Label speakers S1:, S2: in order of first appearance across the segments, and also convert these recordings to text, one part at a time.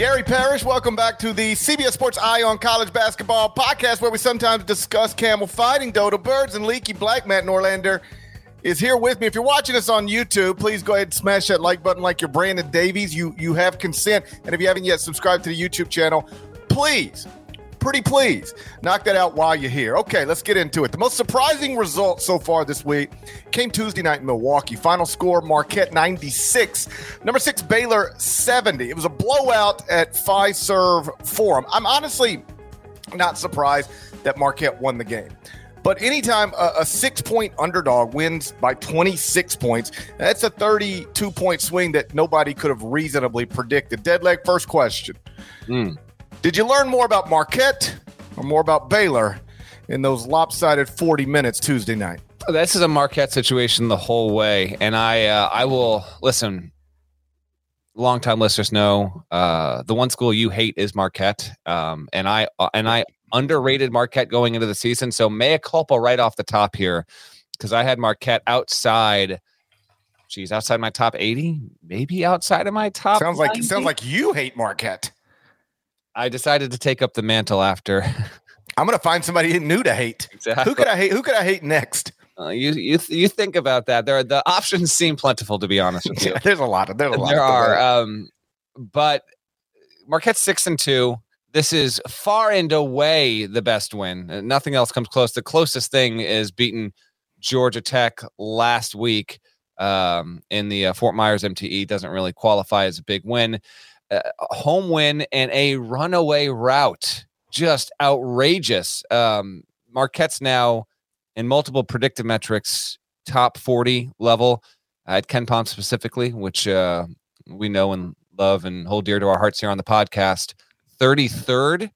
S1: Gary Parrish. Welcome back to the CBS Sports Eye on College Basketball podcast, where we sometimes discuss camel fighting, dodo birds, and leaky black. Matt Norlander is here with me. If you're watching us on YouTube, please go ahead and smash that like button like you're Brandon Davies. You you have consent, and if you haven't yet subscribed to the YouTube channel, please pretty please knock that out while you're here. Okay, let's get into it. The most surprising result so far this week came Tuesday night in Milwaukee. Final score Marquette 96, number six Baylor 70. It was a blowout at Fiserv Forum. I'm honestly not surprised that Marquette won the game. But anytime a, a six point underdog wins by 26 points, that's a 32 point swing that nobody could have reasonably predicted. Dead leg, first question. Mm. Did you learn more about Marquette or more about Baylor in those lopsided 40 minutes Tuesday night?
S2: This is a Marquette situation the whole way, and I uh, I will listen. Longtime listeners know uh, the one school you hate is Marquette, um, and I uh, and I underrated Marquette going into the season. So mea culpa right off the top here, because I had Marquette outside. Geez, outside my top eighty, maybe outside of my top.
S1: Sounds 90? like sounds like you hate Marquette.
S2: I decided to take up the mantle after.
S1: I'm going to find somebody new to hate. Exactly. Who could I hate? Who could I hate next?
S2: Uh, you you you think about that. There, the options seem plentiful to be honest with you.
S1: yeah, there's a lot of there's a lot.
S2: There are, um, but Marquette's six and two. This is far and away the best win. Uh, nothing else comes close. The closest thing is beating Georgia Tech last week um, in the uh, Fort Myers MTE. Doesn't really qualify as a big win home win and a runaway route. Just outrageous. Um, Marquette's now in multiple predictive metrics, top 40 level at KenPom specifically, which uh, we know and love and hold dear to our hearts here on the podcast. 33rd.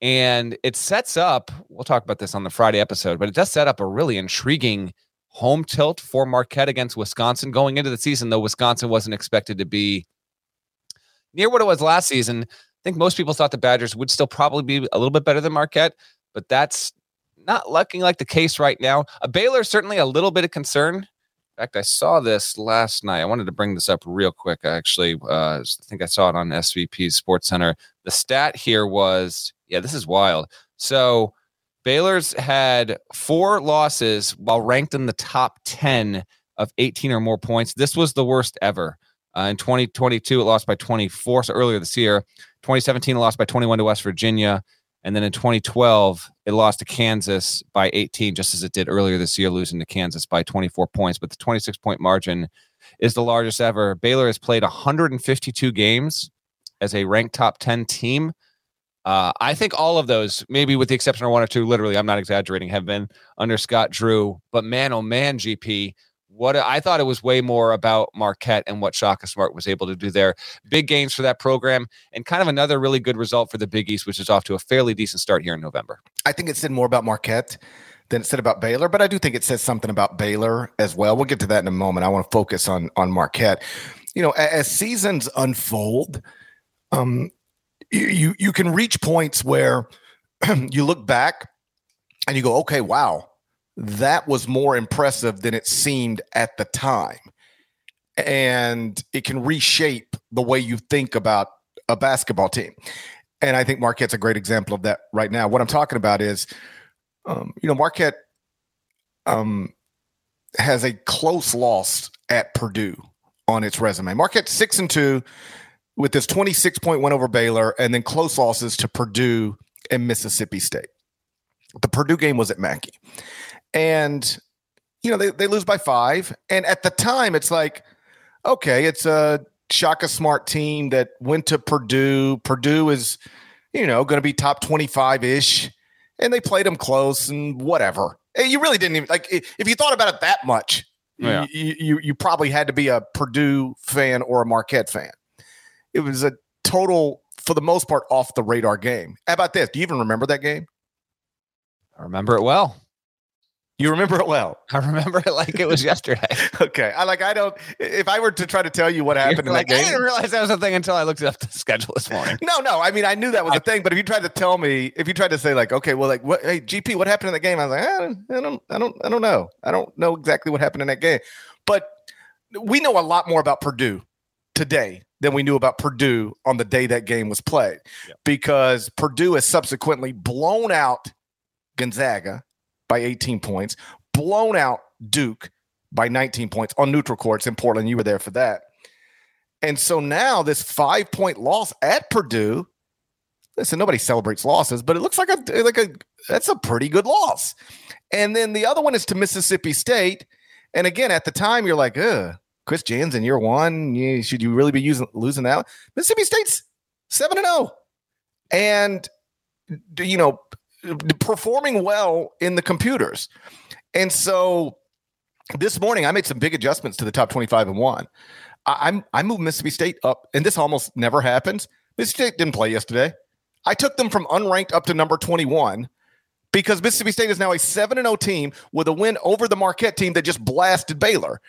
S2: And it sets up, we'll talk about this on the Friday episode, but it does set up a really intriguing home tilt for Marquette against Wisconsin going into the season, though Wisconsin wasn't expected to be near what it was last season. I think most people thought the Badgers would still probably be a little bit better than Marquette, but that's not looking like the case right now. A Baylor certainly a little bit of concern. In fact, I saw this last night. I wanted to bring this up real quick. I Actually, uh, I think I saw it on SVP Sports Center. The stat here was, yeah, this is wild. So Baylor's had four losses while ranked in the top 10 of 18 or more points. This was the worst ever. Uh, in 2022, it lost by 24. So earlier this year, 2017, it lost by 21 to West Virginia. And then in 2012, it lost to Kansas by 18, just as it did earlier this year, losing to Kansas by 24 points. But the 26 point margin is the largest ever. Baylor has played 152 games as a ranked top 10 team. Uh, I think all of those, maybe with the exception of one or two, literally, I'm not exaggerating, have been under Scott Drew. But man, oh man, GP, what I thought it was way more about Marquette and what Shaka Smart was able to do there. Big games for that program, and kind of another really good result for the Big East, which is off to a fairly decent start here in November.
S1: I think it said more about Marquette than it said about Baylor, but I do think it says something about Baylor as well. We'll get to that in a moment. I want to focus on on Marquette. You know, as seasons unfold, um, you you can reach points where you look back and you go, okay, wow, that was more impressive than it seemed at the time. And it can reshape the way you think about a basketball team. And I think Marquette's a great example of that right now. What I'm talking about is, um, you know, Marquette um, has a close loss at Purdue on its resume. Marquette six and two with this 26 point win over Baylor, and then close losses to Purdue and Mississippi State. The Purdue game was at Mackey, and you know they they lose by five. And at the time, it's like, okay, it's a Shaka Smart team that went to Purdue. Purdue is, you know, going to be top 25 ish. And they played them close and whatever. You really didn't even like if you thought about it that much, oh, yeah. you, you, you probably had to be a Purdue fan or a Marquette fan. It was a total, for the most part, off the radar game. How about this? Do you even remember that game?
S2: I remember it well.
S1: You remember it well.
S2: I remember it like it was yesterday.
S1: okay. I like I don't if I were to try to tell you what happened You're in like, that game.
S2: I didn't realize that was a thing until I looked up the schedule this morning.
S1: no, no. I mean I knew that was a thing, but if you tried to tell me, if you tried to say like, okay, well, like what hey GP, what happened in the game? I was like, I don't, I don't, I don't, I don't know. I don't know exactly what happened in that game. But we know a lot more about Purdue today than we knew about Purdue on the day that game was played. Yeah. Because Purdue has subsequently blown out Gonzaga by 18 points, blown out Duke by 19 points on neutral courts in Portland. You were there for that. And so now this five point loss at Purdue. Listen, nobody celebrates losses, but it looks like a like a that's a pretty good loss. And then the other one is to Mississippi State. And again, at the time, you're like, ugh, Chris Jans in year one. You, should you really be using losing that? Mississippi State's seven and zero, oh. and you know performing well in the computers. And so this morning I made some big adjustments to the top 25 and one. I, am I moved Mississippi State up, and this almost never happens. Mississippi State didn't play yesterday. I took them from unranked up to number 21 because Mississippi State is now a 7 0 team with a win over the Marquette team that just blasted Baylor.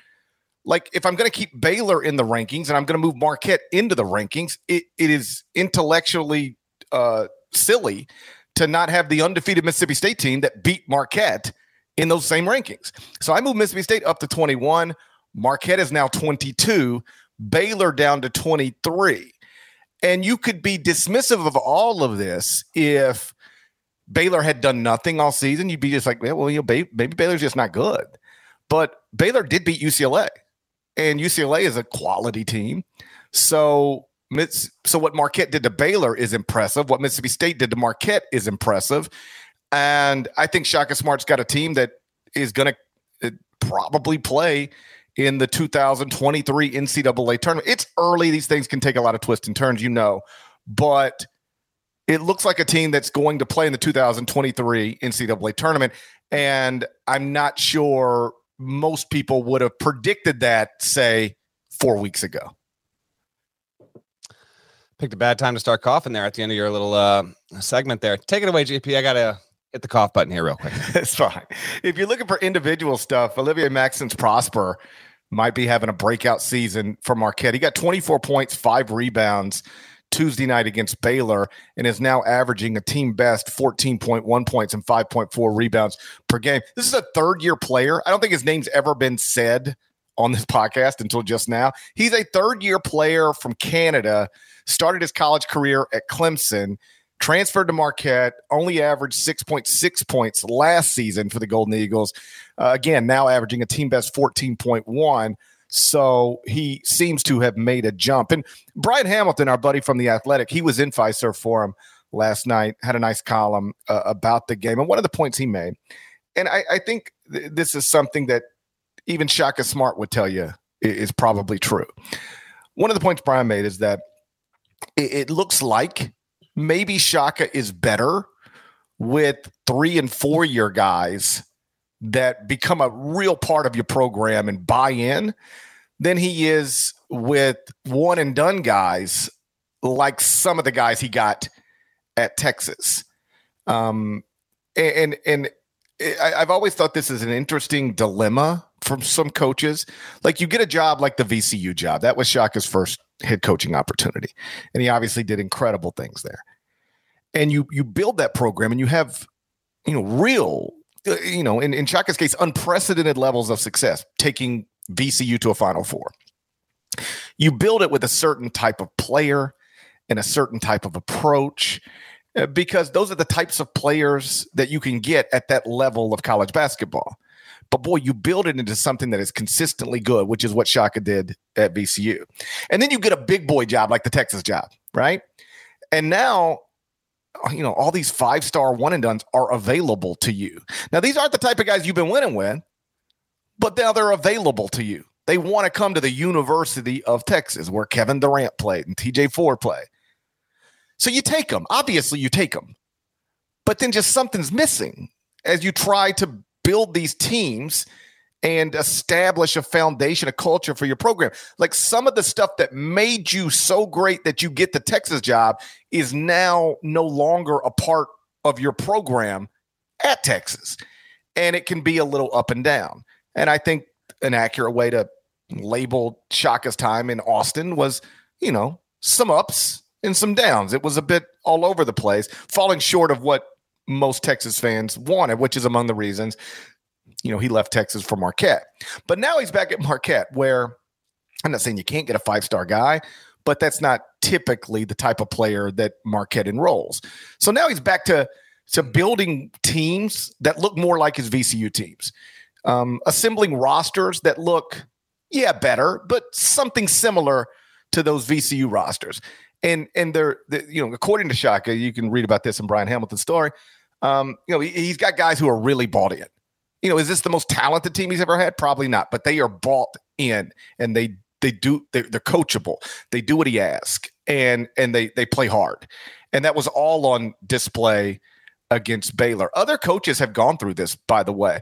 S1: Like, if I'm going to keep Baylor in the rankings and I'm going to move Marquette into the rankings, it, it is intellectually uh, silly to not have the undefeated Mississippi State team that beat Marquette in those same rankings. So I moved Mississippi State up to 21. Marquette is now 22. Baylor down to 23. And you could be dismissive of all of this if Baylor had done nothing all season. You'd be just like, well, you know, maybe Baylor's just not good. But Baylor did beat UCLA, and UCLA is a quality team. So so what Marquette did to Baylor is impressive. What Mississippi State did to Marquette is impressive. And I think Shaka Smart's got a team that is going to uh, probably play in the 2023 NCAA tournament. It's early. These things can take a lot of twists and turns, you know, but it looks like a team that's going to play in the 2023 NCAA tournament. And I'm not sure most people would have predicted that, say, four weeks ago.
S2: Picked a bad time to start coughing there at the end of your little uh, segment there. Take it away, GP. I got to hit the cough button here real quick.
S1: it's fine. If you're looking for individual stuff, Olivier Maxence Prosper might be having a breakout season for Marquette. He got 24 points, five rebounds Tuesday night against Baylor and is now averaging a team best 14.1 points and 5.4 rebounds per game. This is a third year player. I don't think his name's ever been said on this podcast until just now. He's a third year player from Canada started his college career at Clemson, transferred to Marquette, only averaged 6.6 points last season for the Golden Eagles. Uh, again, now averaging a team best 14.1. So he seems to have made a jump. And Brian Hamilton, our buddy from The Athletic, he was in Fiserv Forum last night, had a nice column uh, about the game. And one of the points he made, and I, I think th- this is something that even Shaka Smart would tell you is probably true. One of the points Brian made is that it, it looks like maybe Shaka is better with three and four year guys that become a real part of your program and buy in than he is with one and done guys like some of the guys he got at Texas. Um, and and I've always thought this is an interesting dilemma from some coaches. Like you get a job like the VCU job. That was Shaka's first head coaching opportunity. And he obviously did incredible things there. And you you build that program and you have you know, real, uh, you know, in, in Shaka's case, unprecedented levels of success, taking VCU to a Final Four. You build it with a certain type of player and a certain type of approach uh, because those are the types of players that you can get at that level of college basketball. But boy, you build it into something that is consistently good, which is what Shaka did at VCU. And then you get a big boy job like the Texas job, right? And now, you know, all these five star one and duns are available to you. Now, these aren't the type of guys you've been winning with, but now they're available to you. They want to come to the University of Texas where Kevin Durant played and TJ Ford played. So you take them. Obviously, you take them. But then just something's missing as you try to build these teams and establish a foundation, a culture for your program. Like some of the stuff that made you so great that you get the Texas job is now no longer a part of your program at Texas. And it can be a little up and down. And I think an accurate way to label Shaka's time in Austin was, you know, some ups and some downs. It was a bit all over the place, falling short of what most Texas fans wanted, which is among the reasons, you know, he left Texas for Marquette. But now he's back at Marquette, where I'm not saying you can't get a five star guy, but that's not typically the type of player that Marquette enrolls. So now he's back to to building teams that look more like his VCU teams, um, assembling rosters that look, yeah, better, but something similar to those VCU rosters. And and they're, they, you know, according to Shaka, you can read about this in Brian Hamilton's story. Um, you know, he, has got guys who are really bought in. You know, is this the most talented team he's ever had? Probably not, but they are bought in and they they do they're, they're coachable. They do what he asks and and they they play hard. And that was all on display against Baylor. Other coaches have gone through this, by the way.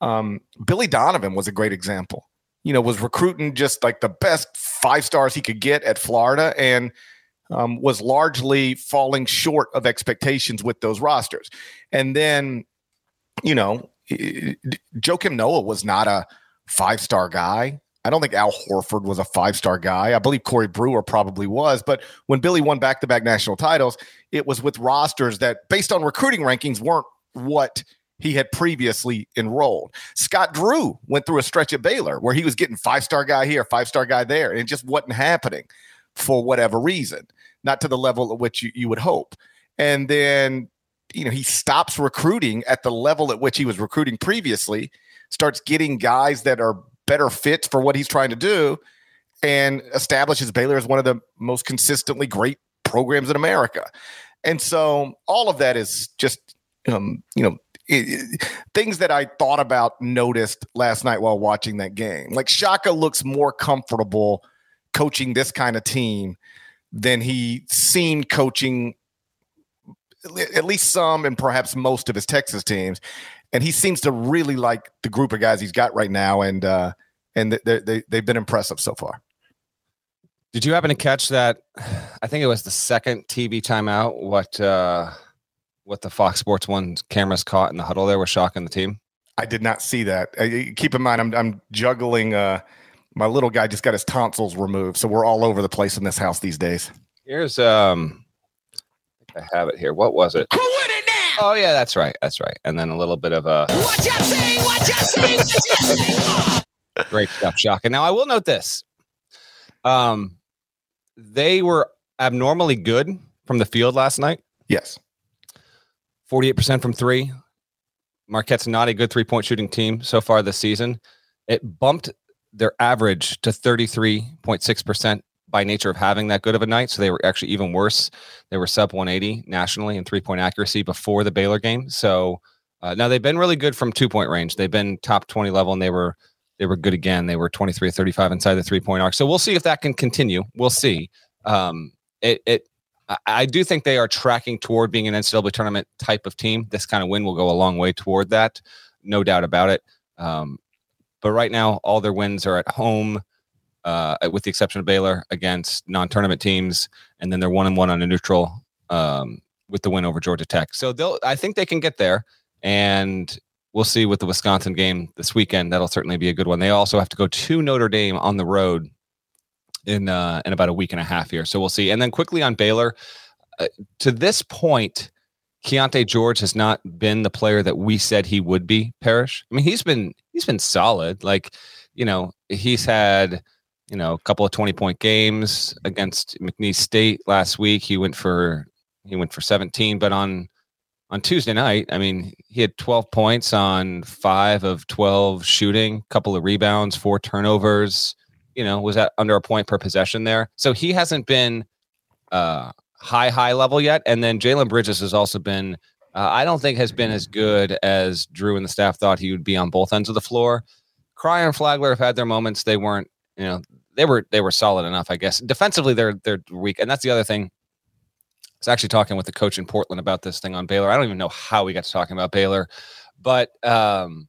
S1: Um, Billy Donovan was a great example. You know, was recruiting just like the best five stars he could get at Florida and um, was largely falling short of expectations with those rosters. And then, you know, Joakim Noah was not a five star guy. I don't think Al Horford was a five star guy. I believe Corey Brewer probably was. But when Billy won back to back national titles, it was with rosters that, based on recruiting rankings, weren't what he had previously enrolled. Scott Drew went through a stretch at Baylor where he was getting five star guy here, five star guy there, and it just wasn't happening for whatever reason, not to the level at which you, you would hope. And then, you know, he stops recruiting at the level at which he was recruiting previously, starts getting guys that are better fits for what he's trying to do, and establishes Baylor as one of the most consistently great programs in America. And so all of that is just, um, you know, it, it, things that I thought about, noticed last night while watching that game. Like Shaka looks more comfortable coaching this kind of team than he seen coaching at least some and perhaps most of his Texas teams. And he seems to really like the group of guys he's got right now, and uh, and they, they they've been impressive so far.
S2: Did you happen to catch that? I think it was the second TV timeout. What uh, what the Fox Sports One cameras caught in the huddle there was shocking the team.
S1: I did not see that. Uh, keep in mind, I'm I'm juggling. Uh, my little guy just got his tonsils removed, so we're all over the place in this house these days.
S2: Here's um, I have it here. What was it? Who would it now? Oh yeah, that's right, that's right. And then a little bit of a. What you say? What you say? What you say? Great stuff, shocking. Now I will note this. Um, they were abnormally good from the field last night.
S1: Yes.
S2: 48% from three. Marquette's not a good three point shooting team so far this season. It bumped their average to 33.6% by nature of having that good of a night. So they were actually even worse. They were sub 180 nationally in three point accuracy before the Baylor game. So uh, now they've been really good from two point range. They've been top 20 level and they were they were good again. They were 23 35 inside the three point arc. So we'll see if that can continue. We'll see. Um, it, it I do think they are tracking toward being an NCAA tournament type of team. This kind of win will go a long way toward that, no doubt about it. Um, but right now, all their wins are at home, uh, with the exception of Baylor against non-tournament teams, and then they're one and one on a neutral um, with the win over Georgia Tech. So they'll, I think they can get there, and we'll see with the Wisconsin game this weekend. That'll certainly be a good one. They also have to go to Notre Dame on the road in uh, in about a week and a half here. So we'll see. And then quickly on Baylor, uh, to this point, Keyonte George has not been the player that we said he would be. Parrish. I mean, he's been he's been solid. Like, you know, he's had you know a couple of twenty point games against McNeese State last week. He went for he went for seventeen, but on on Tuesday night, I mean, he had 12 points on five of 12 shooting, a couple of rebounds, four turnovers, you know, was at under a point per possession there. So he hasn't been uh, high, high level yet. And then Jalen Bridges has also been, uh, I don't think has been as good as Drew and the staff thought he would be on both ends of the floor. Cryer and Flagler have had their moments. They weren't, you know, they were they were solid enough, I guess. Defensively, they're they're weak, and that's the other thing I was actually talking with the coach in Portland about this thing on Baylor. I don't even know how we got to talking about Baylor, but um,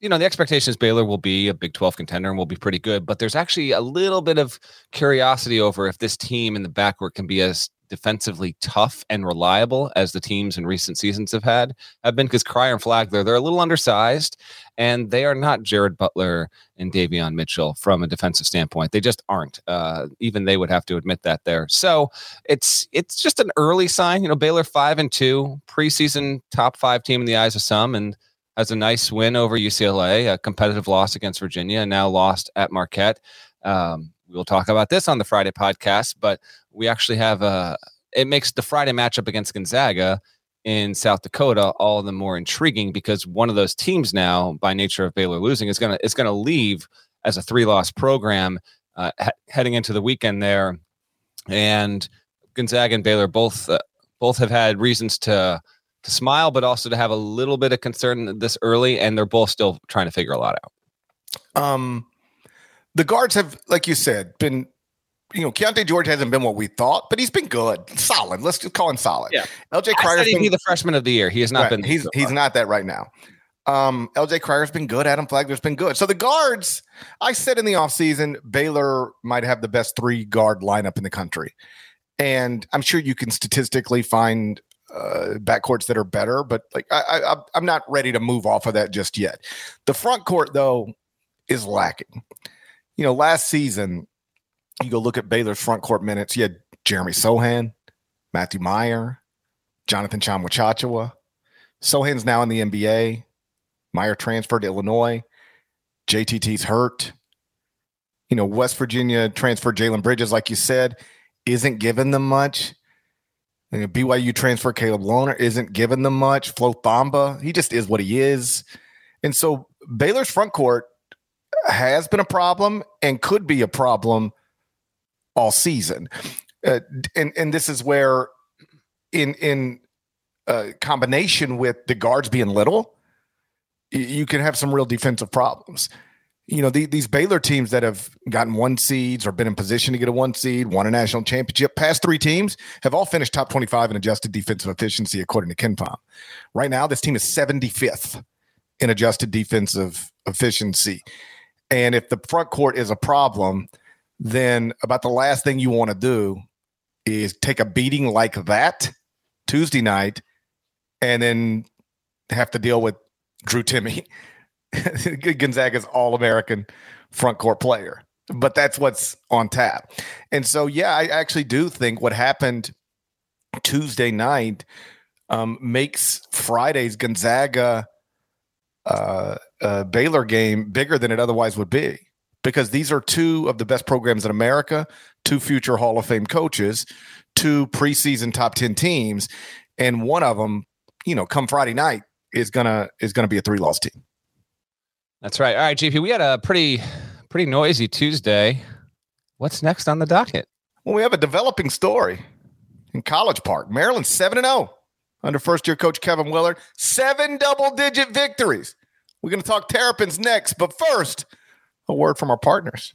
S2: you know, the expectation is Baylor will be a Big 12 contender and will be pretty good. But there's actually a little bit of curiosity over if this team in the backcourt can be as defensively tough and reliable as the teams in recent seasons have had have been because Cryer and Flagler they're a little undersized and they are not Jared Butler and Davion Mitchell from a defensive standpoint. They just aren't. Uh, even they would have to admit that there. So it's it's just an early sign. You know, Baylor five and two preseason top five team in the eyes of some and has a nice win over UCLA, a competitive loss against Virginia, and now lost at Marquette. Um, we'll talk about this on the Friday podcast, but we actually have a. It makes the Friday matchup against Gonzaga in South Dakota all the more intriguing because one of those teams now, by nature of Baylor losing, is gonna is gonna leave as a three loss program uh, he- heading into the weekend there, and Gonzaga and Baylor both uh, both have had reasons to to smile, but also to have a little bit of concern this early, and they're both still trying to figure a lot out.
S1: Um, the guards have, like you said, been. You know, Keyonte George hasn't been what we thought, but he's been good, solid. Let's just call him solid.
S2: Yeah.
S1: LJ
S2: I
S1: Cryer
S2: said he'd be the freshman of the year. He has not
S1: right,
S2: been.
S1: He's
S2: so
S1: he's not that right now. Um, LJ Cryer's been good. Adam Flagler's been good. So the guards, I said in the offseason, Baylor might have the best three guard lineup in the country. And I'm sure you can statistically find uh, backcourts that are better, but like I, I, I'm not ready to move off of that just yet. The front court, though, is lacking. You know, last season, you go look at Baylor's front court minutes. You had Jeremy Sochan, Matthew Meyer, Jonathan Chamwachachawa. Sochan's now in the NBA. Meyer transferred to Illinois. JTT's hurt. You know, West Virginia transferred Jalen Bridges, like you said, isn't giving them much. Know, BYU transfer Caleb Lohner isn't giving them much. Flo Thamba, he just is what he is. And so Baylor's front court has been a problem and could be a problem all season. Uh, and and this is where in in uh, combination with the guards being little, you can have some real defensive problems. You know, the, these Baylor teams that have gotten one seeds or been in position to get a one seed, won a national championship, past three teams have all finished top 25 in adjusted defensive efficiency, according to KenPom. Right now, this team is 75th in adjusted defensive efficiency. And if the front court is a problem, then about the last thing you want to do is take a beating like that Tuesday night and then have to deal with Drew Timme, Gonzaga's All American front court player. But that's what's on tap. And so, yeah, I actually do think what happened Tuesday night um, makes Friday's Gonzaga uh, uh, Baylor game bigger than it otherwise would be because these are two of the best programs in America, two future Hall of Fame coaches, two preseason top 10 teams, and one of them, you know, come Friday night is gonna is gonna be a three loss team.
S2: That's right. All right, GP, we had a pretty pretty noisy Tuesday. What's next on the docket?
S1: Well, we have a developing story in College Park, Maryland, seven and zero under first year coach Kevin Willard, seven double digit victories. We're going to talk Terrapins next, but first, a word from our partners.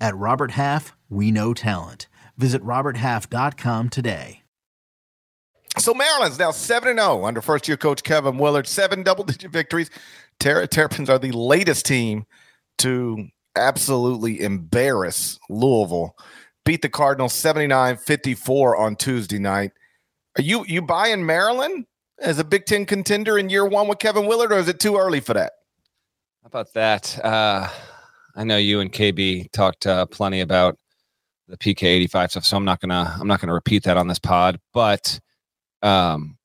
S3: At Robert Half, we know talent. Visit RobertHalf.com today.
S1: So Maryland's now 7 0 under first year coach Kevin Willard, seven double digit victories. Terra Terrapins are the latest team to absolutely embarrass Louisville. Beat the Cardinals 79 54 on Tuesday night. Are you you buying Maryland as a Big Ten contender in year one with Kevin Willard, or is it too early for that?
S2: How about that? Uh, I know you and KB talked uh, plenty about the PK eighty five stuff, so I'm not gonna I'm not gonna repeat that on this pod. But um,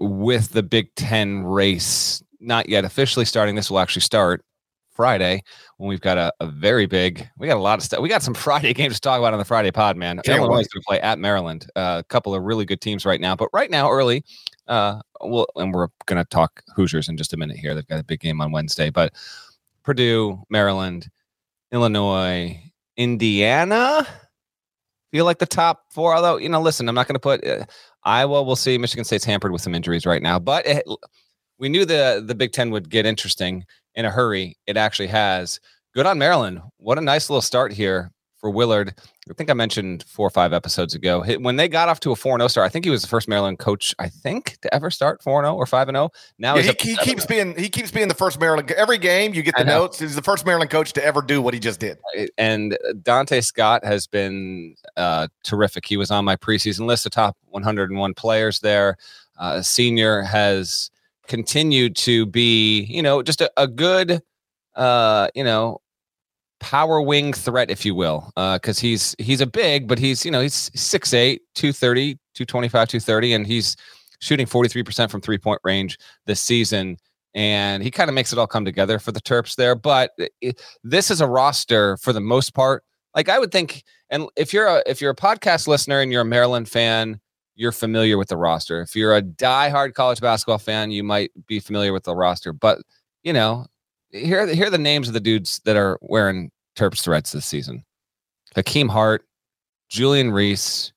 S2: with the Big Ten race not yet officially starting, this will actually start Friday when we've got a, a very big. We got a lot of stuff. We got some Friday games to talk about on the Friday pod, man.
S1: Can't
S2: Illinois
S1: wait.
S2: is going to play at Maryland. Uh, a couple of really good teams right now, but right now early. Uh, well, and we're going to talk Hoosiers in just a minute here. They've got a big game on Wednesday, but Purdue, Maryland, Illinois, Indiana feel like the top four. Although, you know, listen, I'm not going to put uh, Iowa. We'll see. Michigan State's hampered with some injuries right now, but it, we knew the the Big Ten would get interesting in a hurry. It actually has. Good on Maryland. What a nice little start here for Willard. I think I mentioned four or five episodes ago. When they got off to a 4 0 start, I think he was the first Maryland coach, I think, to ever start 4 0 or 5 0. Now
S1: Yeah,
S2: he's
S1: he, he keeps being he keeps being the first Maryland. Every game you get the notes. He's the first Maryland coach to ever do what he just did.
S2: and Donta Scott has been uh, terrific. He was on my preseason list of top 101 players there. Uh, senior has continued to be, you know, just a, a good, uh, you know, power wing threat, if you will, uh, because he's he's a big, but he's you know he's 6'8", 230, 225, 230, and he's shooting 43% from three point range this season. And he kind of makes it all come together for the Terps there. But it, this is a roster for the most part. Like I would think, and if you're a if you're a podcast listener and you're a Maryland fan, you're familiar with the roster. If you're a diehard college basketball fan, you might be familiar with the roster. But you know, here here are the names of the dudes that are wearing Terps threads this season: Hakim Hart, Julian Reese,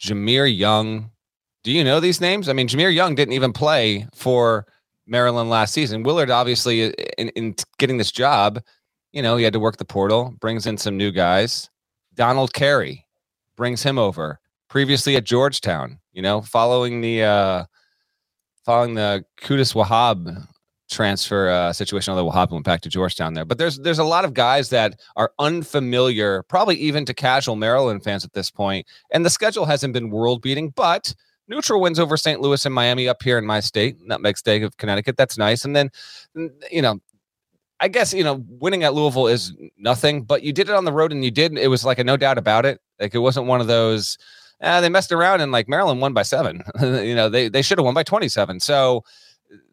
S2: Jahmir Young. Do you know these names? I mean, Jahmir Young didn't even play for Maryland last season. Willard, obviously, in, in getting this job, you know, he had to work the portal, brings in some new guys. Donald Carey brings him over. Previously at Georgetown, you know, following the uh following the Qudus Wahab transfer uh, situation, although Wahab went back to Georgetown there. But there's there's a lot of guys that are unfamiliar, probably even to casual Maryland fans at this point. And the schedule hasn't been world beating, but neutral wins over St. Louis and Miami up here in my state, nutmeg state of Connecticut. That's nice. And then, you know, I guess you know winning at Louisville is nothing, but you did it on the road and you did. It was like a no doubt about it. Like it wasn't one of those. Uh, they messed around and like Maryland won by seven. you know they they should have won by twenty seven. So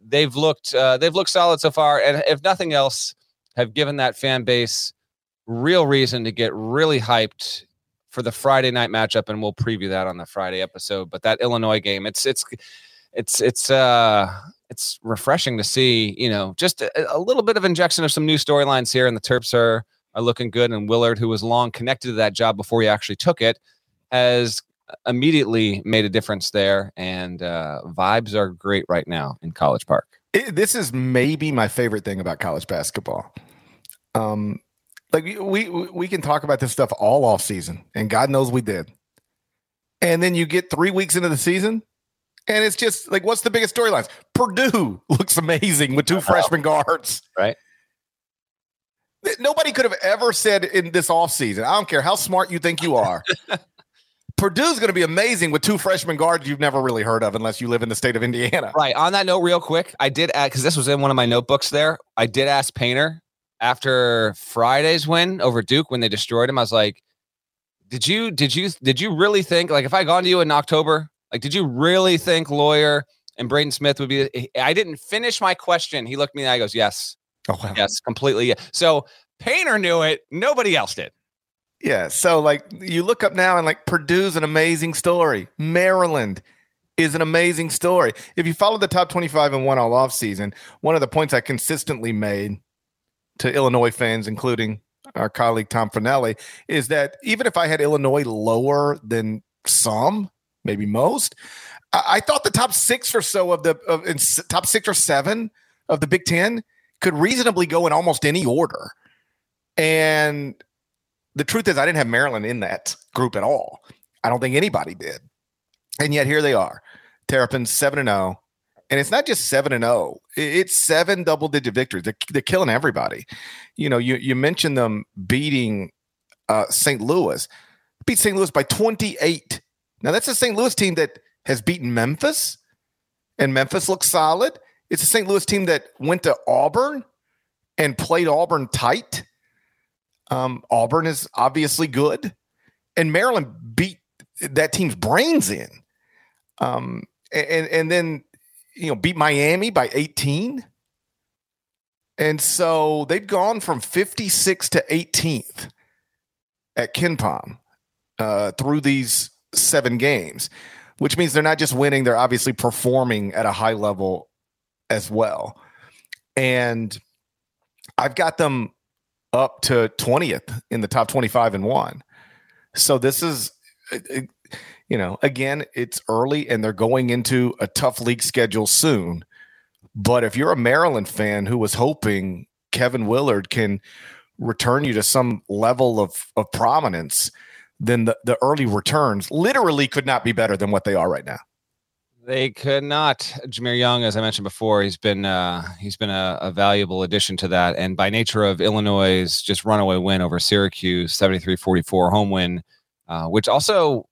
S2: they've looked uh, they've looked solid so far, and if nothing else, have given that fan base real reason to get really hyped for the Friday night matchup, and we'll preview that on the Friday episode. But that Illinois game, it's it's it's it's uh it's refreshing to see, you know, just a, a little bit of injection of some new storylines here, and the Terps are are looking good. And Willard, who was long connected to that job before he actually took it, has immediately made a difference there. And uh, vibes are great right now in College Park.
S1: It- this is maybe my favorite thing about college basketball. Um, like we we we can talk about this stuff all off season, and God knows we did. And then you get three weeks into the season, and it's just like, what's the biggest storylines? Purdue looks amazing with two freshman guards.
S2: Right.
S1: Nobody could have ever said in this off season. I don't care how smart you think you are. Purdue's going to be amazing with two freshman guards you've never really heard of unless you live in the state of Indiana.
S2: Right. On that note, real quick, I did add because this was in one of my notebooks there. I did ask Painter after Friday's win over Duke when they destroyed him. I was like, "Did you did you did you really think like if I gone to you in October, like did you really think Loyer and Braden Smith would be?" I didn't finish my question. He looked me in the eye. Goes, "Yes,
S1: Oh, wow.
S2: yes, completely." yes." So Painter knew it. Nobody else did.
S1: Yeah. So like you look up now and like Purdue's an amazing story. Maryland, is an amazing story. If you follow the top 25 and one all off season, one of the points I consistently made to Illinois fans, including our colleague Tom Fornelli, is that even if I had Illinois lower than some, maybe most, I, I thought the top six or so of the of, top six or seven of the Big Ten could reasonably go in almost any order. And the truth is, I didn't have Maryland in that group at all. I don't think anybody did. And yet here they are. Terrapins 7 and 0. And it's not just 7 and 0. It's seven double digit victories. They're, they're killing everybody. You know, you you mentioned them beating uh, St. Louis. Beat St. Louis by 28. Now that's a St. Louis team that has beaten Memphis and Memphis looks solid. It's a St. Louis team that went to Auburn and played Auburn tight. Um, Auburn is obviously good, and Maryland beat that team's brains in. Um, and and then you know beat Miami by 18. And so they've gone from 56 to 18th at KenPom uh, through these seven games, which means they're not just winning; they're obviously performing at a high level as well. And I've got them up to 20th in the top 25 and one. So this is, you know, again, it's early and they're going into a tough league schedule soon. But if you're a Maryland fan who was hoping Kevin Willard can return you to some level of, of prominence, then the, the early returns literally could not be better than what they are right now.
S2: They could not. Jahmir Young, as I mentioned before, he's been uh, he's been a, a, valuable addition to that. And by nature of Illinois' just runaway win over Syracuse, 73-44 home win, uh, which also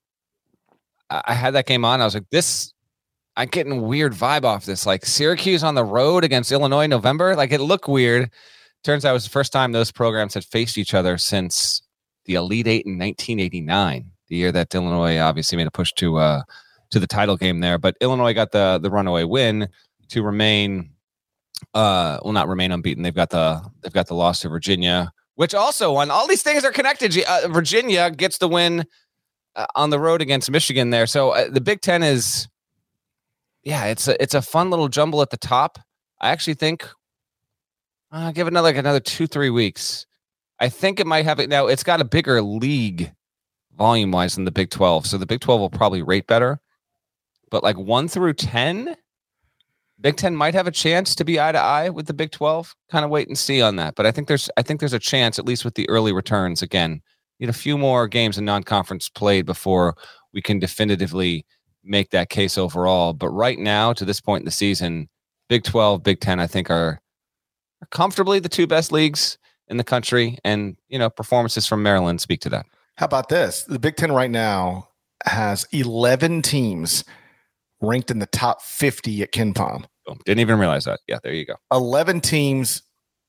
S2: I had that game on. I was like, this I'm getting weird vibe off this. Like Syracuse on the road against Illinois November. Like it looked weird. Turns out it was the first time those programs had faced each other since the Elite Eight in 1989, the year that Illinois obviously made a push to uh, to the title game there. But Illinois got the the runaway win to remain uh well not remain unbeaten. They've got the they've got the loss to Virginia, which also won. All these things are connected. Uh, Virginia gets the win uh, on the road against Michigan there. So uh, the Big 10 is yeah, it's a it's a fun little jumble at the top. I actually think uh, give another like another 2 3 weeks. I think it might have it now. It's got a bigger league volume wise than the Big 12. So the Big 12 will probably rate better but like one through 10, Big 10 might have a chance to be eye to eye with the Big 12. Kind of wait and see on that. But I think there's I think there's a chance, at least with the early returns. Again, need a few more games in non-conference played before we can definitively make that case overall. But right now, to this point in the season, Big 12, Big 10, I think are, are comfortably the two best leagues in the country. And, you know, performances from Maryland speak to that.
S1: How about this? The Big 10 right now has 11 teams ranked in the top 50 at KenPom.
S2: Boom. Didn't even realize that. Yeah, there you go.
S1: 11 teams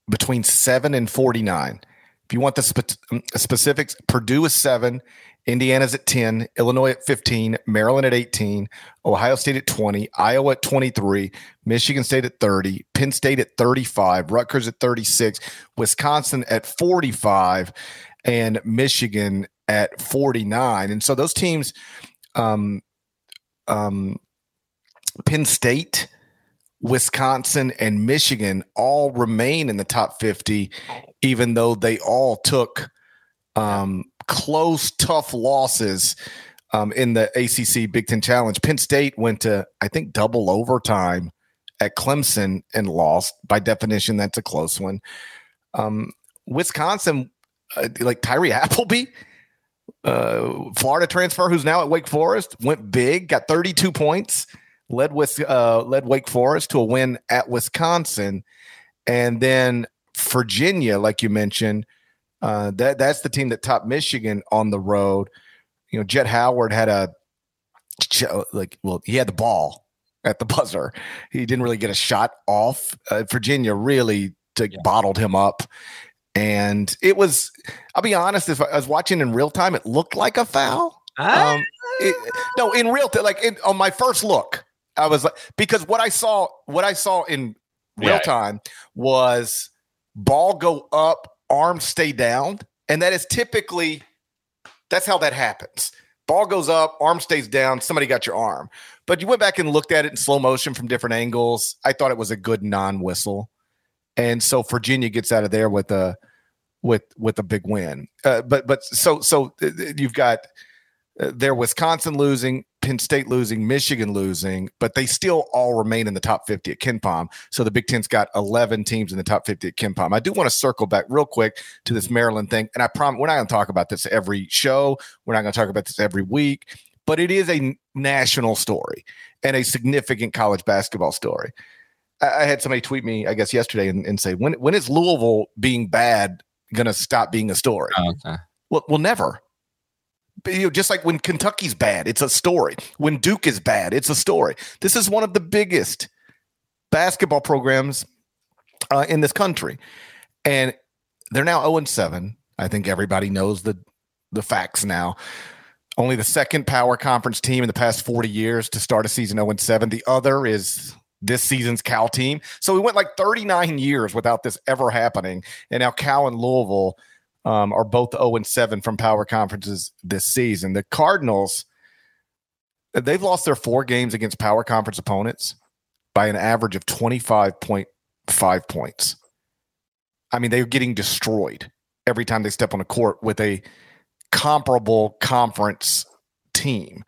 S1: between 7 and 49. If you want the spe- um, specifics, Purdue is 7, Indiana's at 10, Illinois at 15, Maryland at 18, Ohio State at 20, Iowa at 23, Michigan State at 30, Penn State at 35, Rutgers at 36, Wisconsin at 45, and Michigan at 49. And so those teams um, um, Penn State, Wisconsin, and Michigan all remain in the top 50, even though they all took um, close, tough losses um, in the ACC Big Ten Challenge. Penn State went to, I think, double overtime at Clemson and lost. By definition, that's a close one. Um, Wisconsin, uh, like Tyree Appleby, uh, Florida transfer, who's now at Wake Forest, went big, got 32 points led with uh, led Wake Forest to a win at Wisconsin, and then Virginia, like you mentioned, uh, that that's the team that topped Michigan on the road. You know, Jett Howard had a like well, he had the ball at the buzzer. He didn't really get a shot off. Uh, Virginia really to, yeah. bottled him up. And it was, I'll be honest, if I was watching in real time, it looked like a foul. Um, it, no, in real time, like in, on my first look, I was like, because what I saw, what I saw in real yeah. time was ball go up, arm stay down, and that is typically that's how that happens. Ball goes up, arm stays down, somebody got your arm. But you went back and looked at it in slow motion from different angles. I thought it was a good non-whistle. And so Virginia gets out of there with a with with a big win. Uh, but but so so uh, you've got uh, their Wisconsin losing, Penn State losing, Michigan losing, but they still all remain in the top 50 at KenPom. So the Big Ten's got 11 teams in the top 50 at KenPom. I do want to circle back real quick to this Maryland thing. And I promise we're not going to talk about this every show. We're not going to talk about this every week, but it is a national story and a significant college basketball story. I, I had somebody tweet me, I guess, yesterday and, and say, when, when is Louisville being bad going to stop being a story?
S2: Oh, okay.
S1: Well, well, never you know, just like when Kentucky's bad, it's a story. When Duke is bad, it's a story. This is one of the biggest basketball programs uh, in this country, and they're now zero and seven. I think everybody knows the the facts now. Only the second power conference team in the past 40 years to start a season 0 and 7. The other is this season's Cal team. So we went like 39 years without this ever happening. And now Cal and Louisville um, are both 0 and 7 from power conferences this season. The Cardinals, they've lost their four games against power conference opponents by an average of 25.5 points. I mean, they're getting destroyed every time they step on a court with a comparable conference team.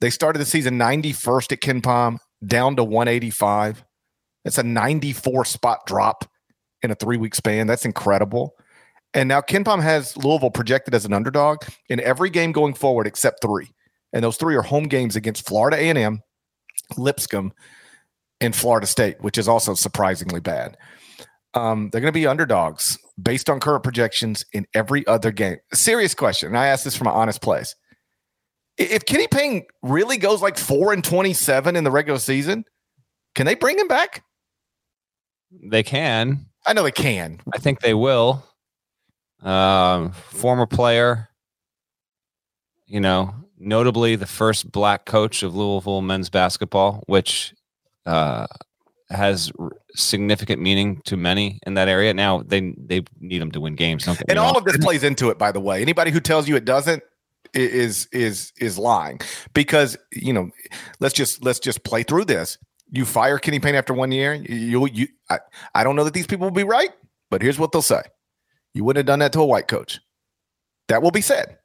S1: They started the season 91st at KenPom, down to 185. That's a 94 spot drop in a three week span. That's incredible. And now KenPom has Louisville projected as an underdog in every game going forward except three. And those three are home games against Florida A&M, Lipscomb, and Florida State, which is also surprisingly bad. Um, they're going to be underdogs based on current projections in every other game. Serious question. And I ask this from an honest place. If Kenny Payne really goes like four and 27 in the regular season, can they bring him back?
S2: They can.
S1: I know they can.
S2: I think they will um, former player, you know, notably the first black coach of Louisville men's basketball, which uh, has significant meaning to many in that area. Now they they need them to win games.
S1: and all of this plays into it, by the way. Anybody who tells you it doesn't is is is lying because you know. Let's just let's just play through this. You fire Kenny Payne after one year. You you I, I don't know that these people will be right, but here's what they'll say. You wouldn't have done that to a white coach. That will be said.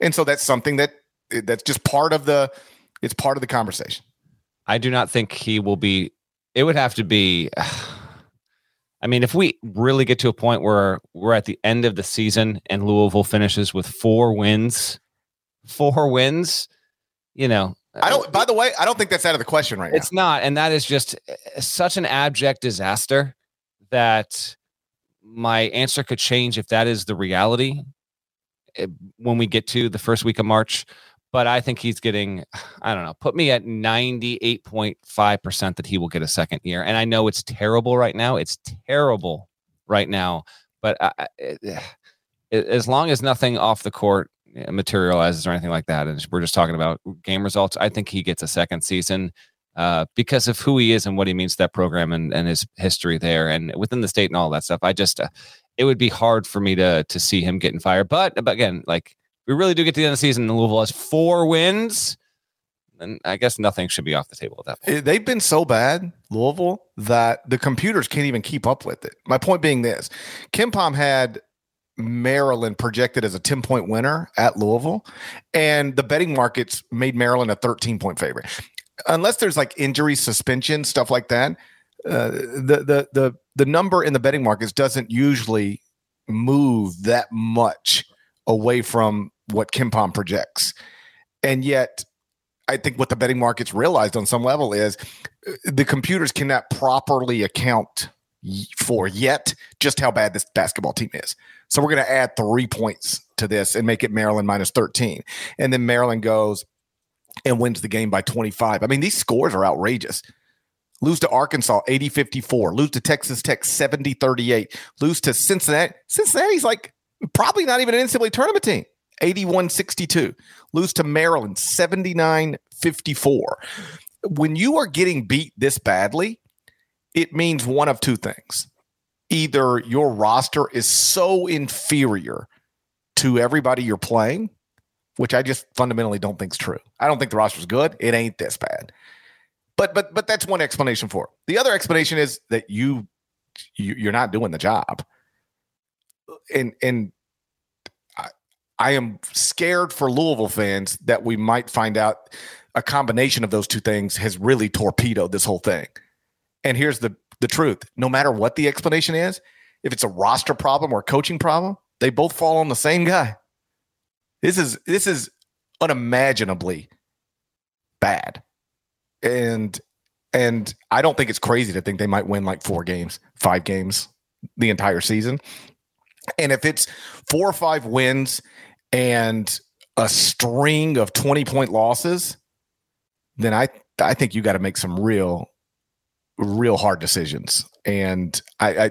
S1: And so that's something that that's just part of the it's part of the conversation.
S2: I do not think he will be it would have to be I mean, if we really get to a point where we're at the end of the season and Louisville finishes with four wins, four wins, you know.
S1: I don't, by the way, I don't think that's out of the question right
S2: now. It's not. And that is just such an abject disaster that my answer could change if that is the reality eh, when we get to the first week of March. But I think he's getting, I don't know, put me at 98.5% that he will get a second year. And I know it's terrible right now. It's terrible right now. But I, it, eh, as long as nothing off the court eh, materializes or anything like that, and we're just talking about game results, I think he gets a second season uh, because of who he is and what he means to that program and, and his history there and within the state and all that stuff. I just, uh, it would be hard for me to to see him getting fired. But, but again, like we really do get to the end of the season and Louisville has four wins. And I guess nothing should be off the table at that point.
S1: They've been so bad, Louisville, that the computers can't even keep up with it. My point being this KenPom had Maryland projected as a 10 point winner at Louisville, and the betting markets made Maryland a 13 point favorite unless there's like injury, suspension, stuff like that, uh, the the the the number in the betting markets doesn't usually move that much away from what KenPom projects, and yet. I think what the betting markets realized on some level is uh, the computers cannot properly account for yet just how bad this basketball team is. So we're going to add three points to this and make it Maryland minus 13. And then Maryland goes and wins the game by 25. I mean, these scores are outrageous. Lose to Arkansas 80 54, lose to Texas Tech 70 38, lose to Cincinnati. Cincinnati's like probably not even an NCAA tournament team 81 62, lose to Maryland 79 54. When you are getting beat this badly, it means one of two things. Either your roster is so inferior to everybody you're playing which I just fundamentally don't think is true. I don't think the roster's good. It ain't this bad. But but but that's one explanation for it. The other explanation is that you, you you're not doing the job. And and I, I am scared for Louisville fans that we might find out a combination of those two things has really torpedoed this whole thing. And here's the the truth. No matter what the explanation is, if it's a roster problem or a coaching problem, they both fall on the same guy. This is this is unimaginably bad. And and I don't think it's crazy to think they might win like four games, five games the entire season. And if it's four or five wins and a string of 20 point losses, then I I think you got to make some real real hard decisions. And I, I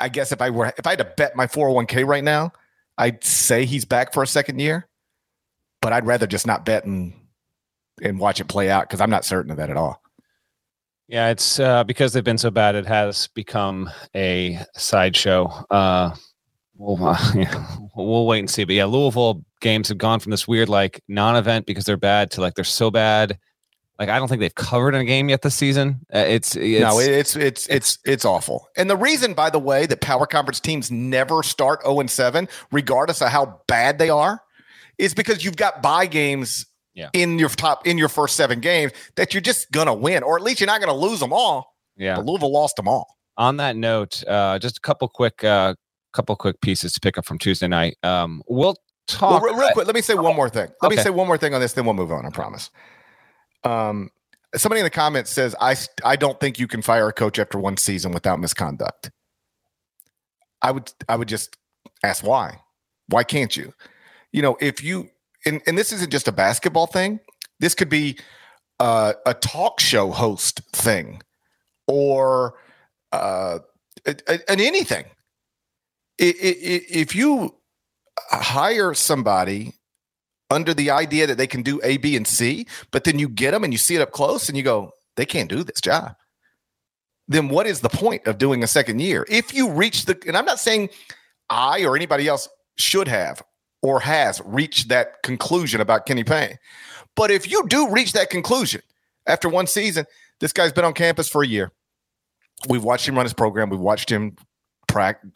S1: I guess if I were if I had to bet my 401k right now, I'd say he's back for a second year, but I'd rather just not bet and and watch it play out because I'm not certain of that at all.
S2: Yeah, it's uh, because they've been so bad. It has become a sideshow. Uh, we'll uh, yeah, we'll wait and see. But yeah, Louisville games have gone from this weird like non-event because they're bad to like they're so bad like I don't think they've covered in a game yet this season. Uh, it's, it's
S1: no, it's, it's it's it's awful. And the reason, by the way, that power conference teams never start zero and seven, regardless of how bad they are, is because you've got buy games yeah. in your top in your first seven games that you're just gonna win, or at least you're not gonna lose them all.
S2: Yeah,
S1: but Louisville lost them all.
S2: On that note, uh, just a couple quick uh, couple quick pieces to pick up from Tuesday night. Um, we'll talk
S1: well, real, quick. Let me say one more thing. Let okay. me say one more thing on this, then we'll move on. I promise. Um, somebody in the comments says, I, I don't think you can fire a coach after one season without misconduct. I would, I would just ask why. Why can't you? You know, if you, and, and this isn't just a basketball thing, this could be uh, a talk show host thing or uh, an anything. If you hire somebody under the idea that they can do A, B, and C, but then you get them and you see it up close and you go, they can't do this job. Then what is the point of doing a second year? If you reach the, and I'm not saying I or anybody else should have or has reached that conclusion about Kenny Payne, but if you do reach that conclusion after one season, this guy's been on campus for a year. We've watched him run his program. We've watched him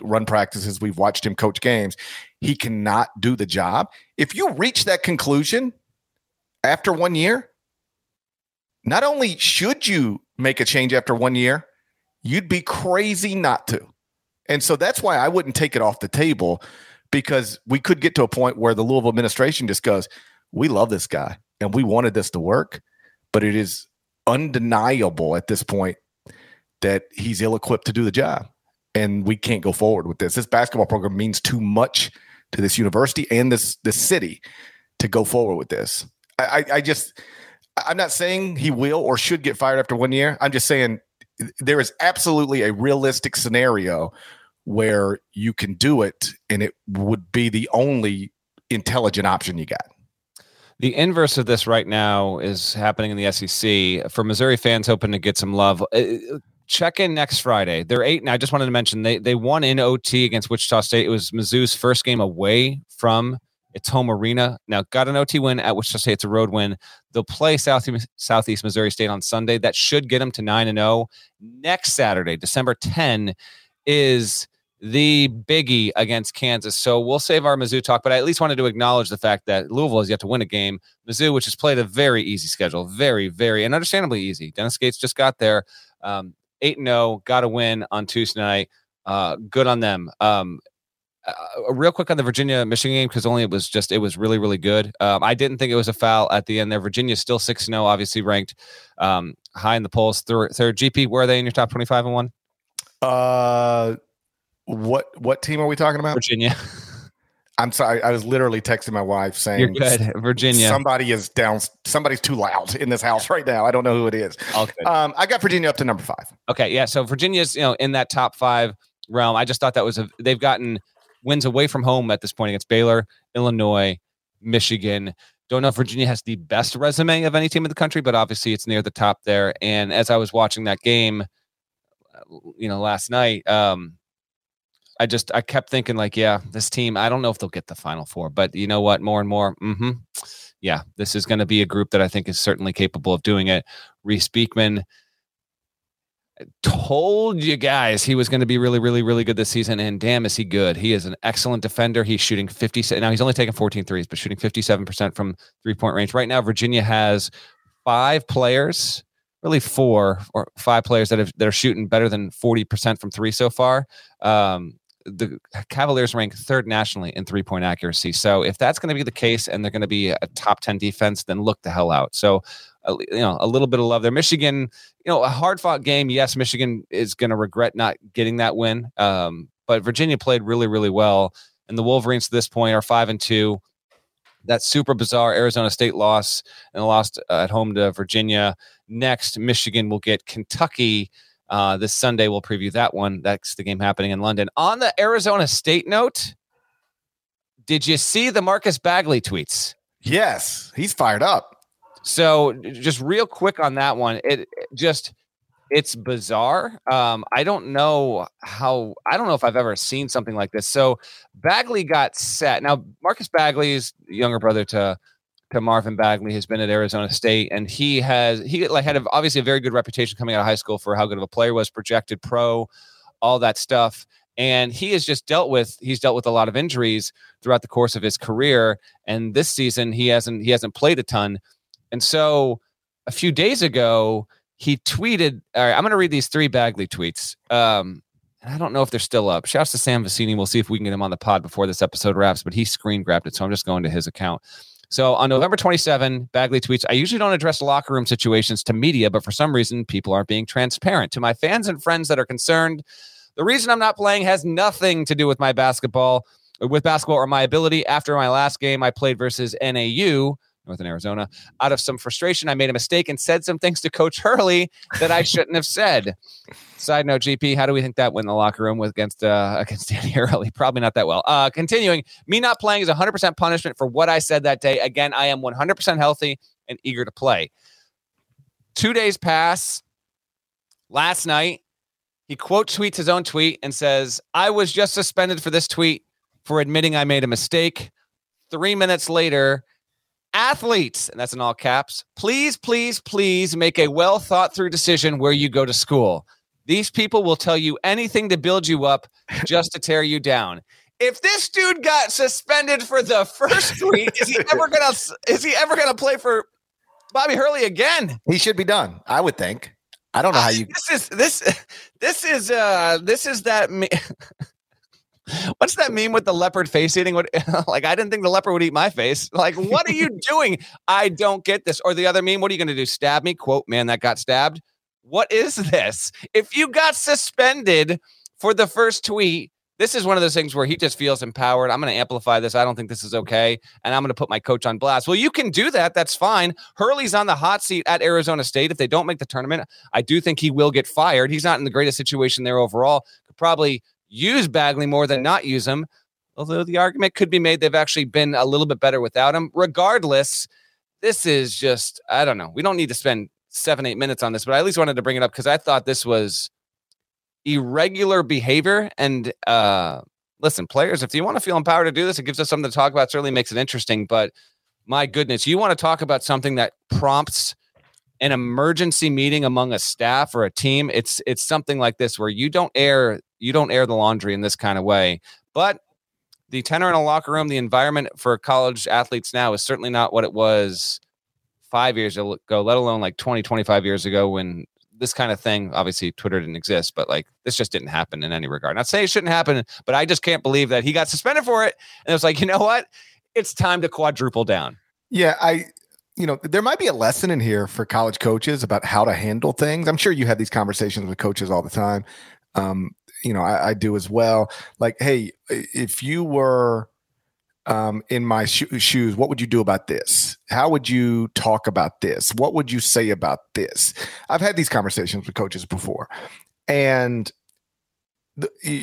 S1: run practices. We've watched him coach games. He cannot do the job. If you reach that conclusion after one year, not only should you make a change after one year, you'd be crazy not to. And so that's why I wouldn't take it off the table because we could get to a point where the Louisville administration just goes, We love this guy and we wanted this to work, but it is undeniable at this point that he's ill equipped to do the job and we can't go forward with this. This basketball program means too much to this university and this this city to go forward with this. I, I just I'm not saying he will or should get fired after one year. I'm just saying there is absolutely a realistic scenario where you can do it and it would be the only intelligent option you got.
S2: The inverse of this right now is happening in the SEC. For Missouri fans hoping to get some love, uh, check in next Friday. They're eight, and I just wanted to mention they they won in OT against Wichita State. It was Mizzou's first game away from its home arena. Now got an OT win at Wichita State. It's a road win. They'll play South Southeast Missouri State on Sunday. That should get them to nine and zero. Oh. Next Saturday, December ten, is the biggie against Kansas. So we'll save our Mizzou talk, but I at least wanted to acknowledge the fact that Louisville has yet to win a game. Mizzou, which has played a very easy schedule, very, very, and understandably easy. Dennis Gates just got there. Um, 8 and 0, got a win on Tuesday night. Uh, good on them. Um, uh, real quick on the Virginia Michigan game because only it was just it was really really good. Um, I didn't think it was a foul at the end there. Virginia still six zero, obviously ranked um, high in the polls. Third, third GP, where are they in your top twenty five and one?
S1: Uh, what what team are we talking about?
S2: Virginia.
S1: I'm sorry. I was literally texting my wife saying,
S2: "You're good, Virginia."
S1: Somebody is down. Somebody's too loud in this house right now. I don't know who it is. Um, I got Virginia up to number five.
S2: Okay, yeah. So Virginia's you know in that top five realm. I just thought that was a. They've gotten wins away from home at this point against Baylor, Illinois, Michigan. Don't know if Virginia has the best resume of any team in the country, but obviously it's near the top there. And as I was watching that game, you know, last night, um, I just I kept thinking like, yeah, this team. I don't know if they'll get the final four, but you know what? More and more, mm-hmm, yeah, this is going to be a group that I think is certainly capable of doing it. Reece Beekman told you guys he was going to be really, really, really good this season. And damn, is he good. He is an excellent defender. He's shooting 50. Now he's only taken 14 threes, but shooting 57% from three point range. Right now, Virginia has five players, really four or five players that, have, that are shooting better than 40% from three so far. Um, the Cavaliers rank third nationally in three point accuracy. So if that's going to be the case and they're going to be a top 10 defense, then look the hell out. So, uh, you know, a little bit of love there. Michigan, you know, a hard fought game. Yes, Michigan is going to regret not getting that win. Um, but Virginia played really, really well. And the Wolverines to this point are five and two. That super bizarre Arizona State loss and lost uh, at home to Virginia. Next, Michigan will get Kentucky. Uh, this Sunday, we'll preview that one. That's the game happening in London. On the Arizona State note, did you see the Marcus Bagley tweets?
S1: Yes, he's fired up.
S2: So, just real quick on that one, it, it just it's bizarre. Um, I don't know how. I don't know if I've ever seen something like this. So, Bagley got set. Now, Marcus Bagley's younger brother to to Marvin Bagley has been at Arizona State, and he has he like had a, obviously a very good reputation coming out of high school for how good of a player was, projected pro, all that stuff. And he has just dealt with he's dealt with a lot of injuries throughout the course of his career, and this season he hasn't he hasn't played a ton. And so a few days ago, he tweeted. All right, I'm going to read these three Bagley tweets. Um, I don't know if they're still up. Shouts to Sam Vecenie. We'll see if we can get him on the pod before this episode wraps, but he screen grabbed it. So I'm just going to his account. So on November 27, Bagley tweets, I usually don't address locker room situations to media, but for some reason, people aren't being transparent. To my fans and friends that are concerned, the reason I'm not playing has nothing to do with my basketball, with basketball or my ability. After my last game, I played versus NAU. Northern Arizona. Out of some frustration, I made a mistake and said some things to Coach Hurley that I shouldn't have said. Side note, GP, how do we think that went in the locker room with against uh, against Danny Hurley? Probably not that well. Uh, continuing, me not playing is 100% punishment for what I said that day. Again, I am 100% healthy and eager to play. Two days pass. Last night, he quote tweets his own tweet and says, "I was just suspended for this tweet for admitting I made a mistake." Three minutes later, athletes, and that's in all caps, please, please, please make a well thought through decision where you go to school. These people will tell you anything to build you up just to tear you down. If this dude got suspended for the first tweet, is he ever gonna is he ever gonna play for Bobby Hurley again?
S1: He should be done, I would think. I don't know how you.
S2: This is this this is uh this is that. Me- What's that meme with the leopard face eating? What like I didn't think the leopard would eat my face. Like, what are you doing? I don't get this. Or the other meme, what are you gonna do? Stab me? Quote, man, that got stabbed. What is this? If you got suspended for the first tweet, this is one of those things where he just feels empowered. I'm going to amplify this. I don't think this is okay. And I'm going to put my coach on blast. Well, you can do that. That's fine. Hurley's on the hot seat at Arizona State. If they don't make the tournament, I do think he will get fired. He's not in the greatest situation there overall. Could probably use Bagley more than not use him. Although the argument could be made they've actually been a little bit better without him. Regardless, this is just, I don't know. We don't need to spend seven, eight minutes on this, but I at least wanted to bring it up because I thought this was irregular behavior. And uh, listen, players, if you want to feel empowered to do this, it gives us something to talk about. It certainly makes it interesting. But my goodness, you want to talk about something that prompts an emergency meeting among a staff or a team. It's it's something like this where you don't air you don't air the laundry in this kind of way. But the tenor in a locker room, the environment for college athletes now is certainly not what it was five years ago, let alone like 20, 25 years ago when this kind of thing, obviously Twitter didn't exist, but like this just didn't happen in any regard. Not saying it shouldn't happen, but I just can't believe that he got suspended for it. And it was like, you know what? It's time to quadruple down.
S1: Yeah, I you know, there might be a lesson in here for college coaches about how to handle things. I'm sure you have these conversations with coaches all the time. Um, you know, I, I do as well. Like, hey, if you were um, in my sho- shoes, what would you do about this? How would you talk about this? What would you say about this? I've had these conversations with coaches before, and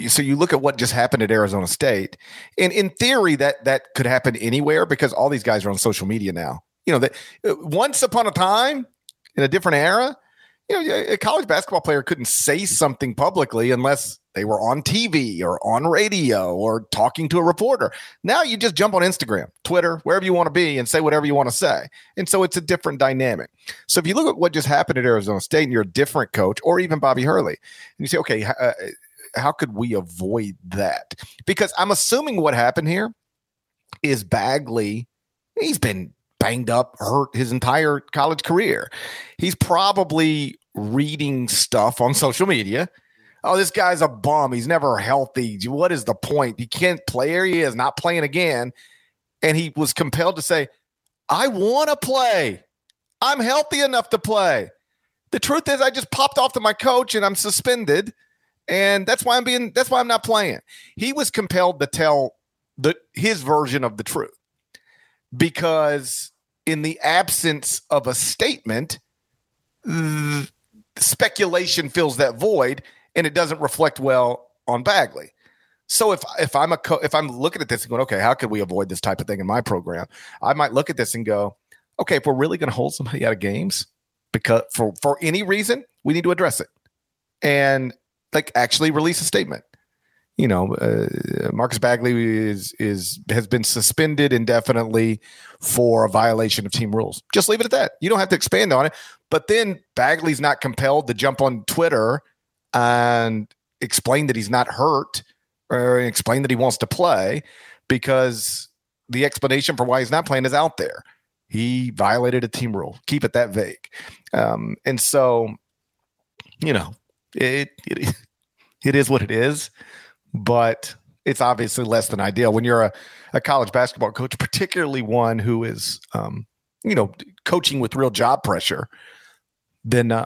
S1: so you look at what just happened at Arizona State, and in theory, that that could happen anywhere because all these guys are on social media now. You know that uh, once upon a time in a different era, you know, a college basketball player couldn't say something publicly unless they were on TV or on radio or talking to a reporter. Now you just jump on Instagram, Twitter, wherever you want to be and say whatever you want to say. And so it's a different dynamic. So if you look at what just happened at Arizona State and you're a different coach or even Bobby Hurley, and you say, okay, uh, how could we avoid that? Because I'm assuming what happened here is Bagley, he's been banged up, hurt his entire college career. He's probably reading stuff on social media. Oh, this guy's a bum. He's never healthy. What is the point? He can't play. Here he is, not playing again. And he was compelled to say, I want to play. I'm healthy enough to play. The truth is, I just popped off to my coach and I'm suspended. And that's why I'm being, that's why I'm not playing. He was compelled to tell the his version of the truth because in the absence of a statement, speculation fills that void and it doesn't reflect well on Bagley. So if if I'm a co- if I'm looking at this and going, okay, how could we avoid this type of thing in my program? I might look at this and go, okay, if we're really going to hold somebody out of games because for for any reason, we need to address it and like actually release a statement you know, uh, Marcus Bagley is is has been suspended indefinitely for a violation of team rules. Just leave it at that. You don't have to expand on it. But then Bagley's not compelled to jump on Twitter and explain that he's not hurt or explain that he wants to play because the explanation for why he's not playing is out there. He violated a team rule. Keep it that vague. Um, and so, you know, it, it it is what it is but it's obviously less than ideal when you're a, a college basketball coach, particularly one who is, um, you know, coaching with real job pressure. Then uh,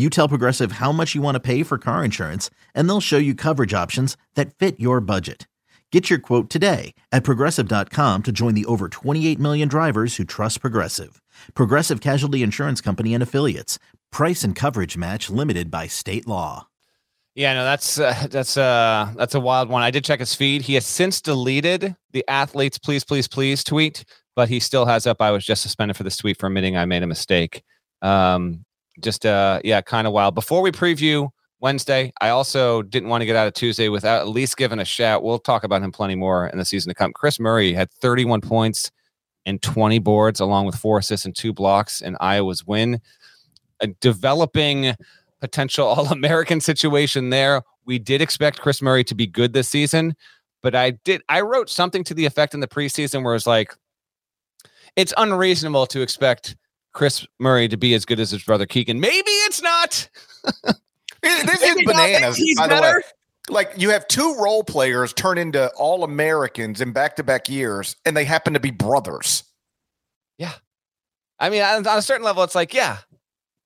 S3: you tell Progressive how much you want to pay for car insurance, and they'll show you coverage options that fit your budget. Get your quote today at progressive.com to join the over 28 million drivers who trust Progressive. Progressive Casualty Insurance Company and Affiliates. Price and coverage match limited by state law.
S2: Yeah, no, that's uh, that's uh that's a wild one. I did check his feed. He has since deleted the athletes please please please tweet, but he still has up I was just suspended for this tweet for admitting I made a mistake. Um just uh yeah kind of wild. Before we preview wednesday i also didn't want to get out of tuesday without at least giving a shout. We'll talk about him plenty more in the season to come. Kris Murray had 31 points and 20 boards along with four assists and two blocks in iowa's win. A developing potential all-american situation there. We did expect Kris Murray to be good this season but i did i wrote something to the effect in the preseason where it's like it's unreasonable to expect Kris Murray to be as good as his brother Keegan. Maybe it's not.
S1: this is bananas, by better. the way. Like you have two role players turn into all Americans in back to back years, and they happen to be brothers.
S2: Yeah. I mean, on, a certain level, it's like, yeah,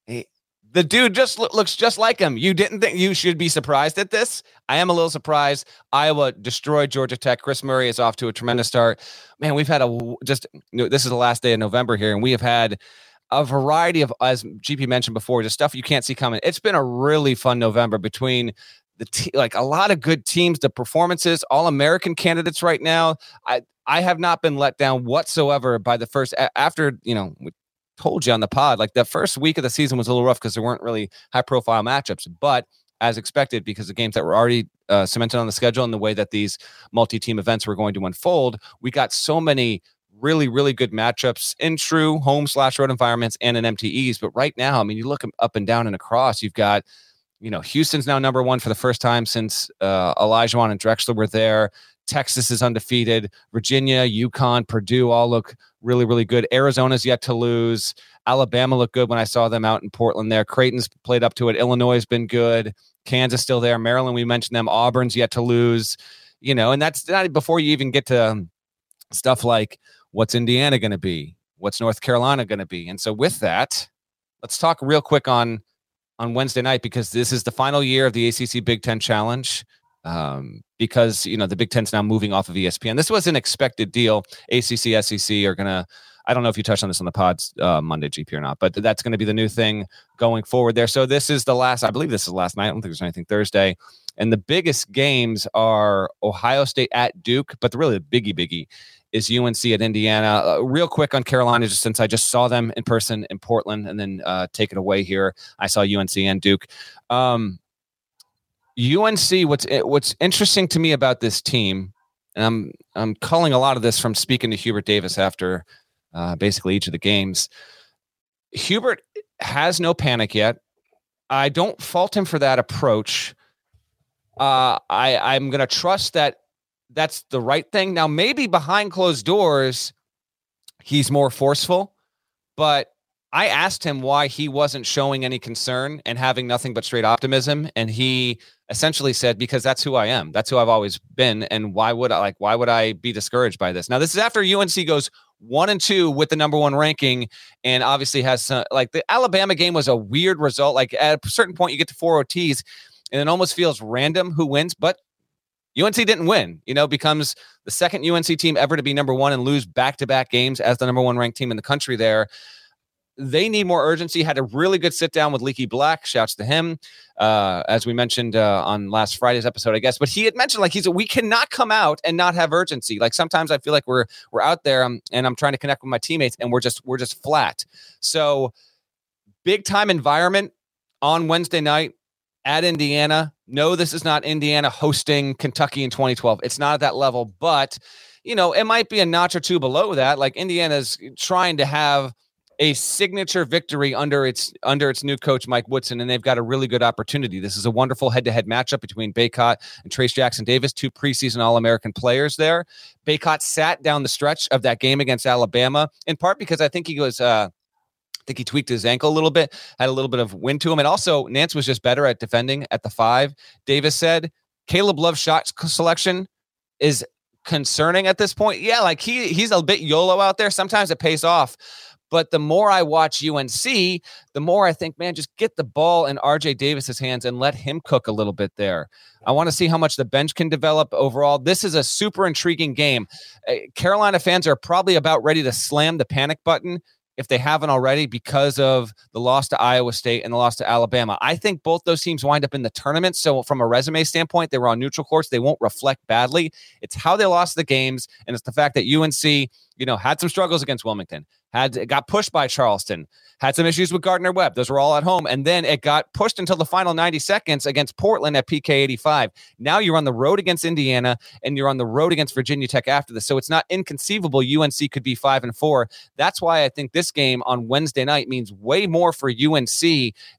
S2: he, the dude just lo- looks just like him. You didn't think you should be surprised at this? I am a little surprised. Iowa destroyed Georgia Tech. Kris Murray is off to a tremendous start. Man, we've had a just, you know, this is the last day of November here, and we have had a variety of, as GP mentioned before, just stuff you can't see coming. It's been a really fun November between the te- like a lot of good teams, the performances, all American candidates right now. I I have not been let down whatsoever by the first after you know we told you on the pod like the first week of the season was a little rough because there weren't really high profile matchups, but as expected because the games that were already uh, cemented on the schedule and the way that these multi team events were going to unfold, we got so many really, really good matchups in true home slash road environments and in MTEs. But right now, I mean, you look up and down and across, you've got, you know, Houston's now number one for the first time since uh, Olajuwon and Drexler were there. Texas is undefeated. Virginia, UConn, Purdue all look really, really good. Arizona's yet to lose. Alabama looked good when I saw them out in Portland there. Creighton's played up to it. Illinois has been good. Kansas still there. Maryland, we mentioned them. Auburn's yet to lose. You know, and that's not before you even get to um, stuff like what's Indiana going to be? What's North Carolina going to be? And so with that, let's talk real quick on on Wednesday night because this is the final year of the ACC Big Ten Challenge. Um, because you know the Big Ten's now moving off of ESPN. This was an expected deal. ACC, SEC are gonna. I don't know if you touched on this on the pods uh, Monday GP or not, but that's going to be the new thing going forward there. So this is the last. I believe this is the last night. I don't think there's anything Thursday. And the biggest games are Ohio State at Duke, but the really the biggie biggie is UNC at Indiana. Uh, real quick on Carolina, just since I just saw them in person in Portland, and then uh, take it away here. I saw UNC and Duke. Um, UNC. What's eh, what's interesting to me about this team, and I'm I'm calling a lot of this from speaking to Hubert Davis after uh, basically each of the games. Hubert has no panic yet. I don't fault him for that approach. Uh, I I'm to trust that that's the right thing. Now, maybe behind closed doors, he's more forceful, but I asked him why he wasn't showing any concern and having nothing but straight optimism. And he essentially said, because that's who I am. That's who I've always been. And why would I like, why would I be discouraged by this? Now, this is after UNC goes one and two with the number one ranking and obviously has some, like the Alabama game was a weird result. Like at a certain point, you get to four OTs and it almost feels random who wins, but UNC didn't win, you know, becomes the second UNC team ever to be number one and lose back to back games as the number one ranked team in the country there. They need more urgency. Had a really good sit down with Leaky Black. Shouts to him, uh, as we mentioned uh, on last Friday's episode, I guess. But he had mentioned like he's a, we cannot come out and not have urgency. Like sometimes I feel like we're we're out there um, and I'm trying to connect with my teammates and we're just we're just flat. So big time environment on Wednesday night at Indiana. No, this is not Indiana hosting Kentucky in 2012. It's not at that level, but you know, it might be a notch or two below that. Like Indiana's trying to have a signature victory under its under its new coach Mike Woodson, and they've got a really good opportunity. This is a wonderful head-to-head matchup between Bacot and Trayce Jackson-Davis, two preseason All-American players. There, Bacot sat down the stretch of that game against Alabama in part because I think he was. Uh, I think he tweaked his ankle a little bit, had a little bit of wind to him. And also, Nance was just better at defending at the five. Davis said Caleb Love's shot selection is concerning at this point. Yeah, like he he's a bit YOLO out there. Sometimes it pays off. But the more I watch UNC, the more I think, man, just get the ball in RJ Davis's hands and let him cook a little bit there. I want to see how much the bench can develop overall. This is a super intriguing game. Uh, Carolina fans are probably about ready to slam the panic button if they haven't already because of the loss to Iowa State and the loss to Alabama. I think both those teams wind up in the tournament. So, from a resume standpoint, they were on neutral courts. They won't reflect badly. It's how they lost the games, and it's the fact that UNC, you know, had some struggles against Wilmington, had got pushed by Charleston, had some issues with Gardner Webb. Those were all at home. And then it got pushed until the final 90 seconds against Portland at PK 85. Now you're on the road against Indiana and you're on the road against Virginia Tech after this. So it's not inconceivable UNC could be five and four. That's why I think this game on Wednesday night means way more for UNC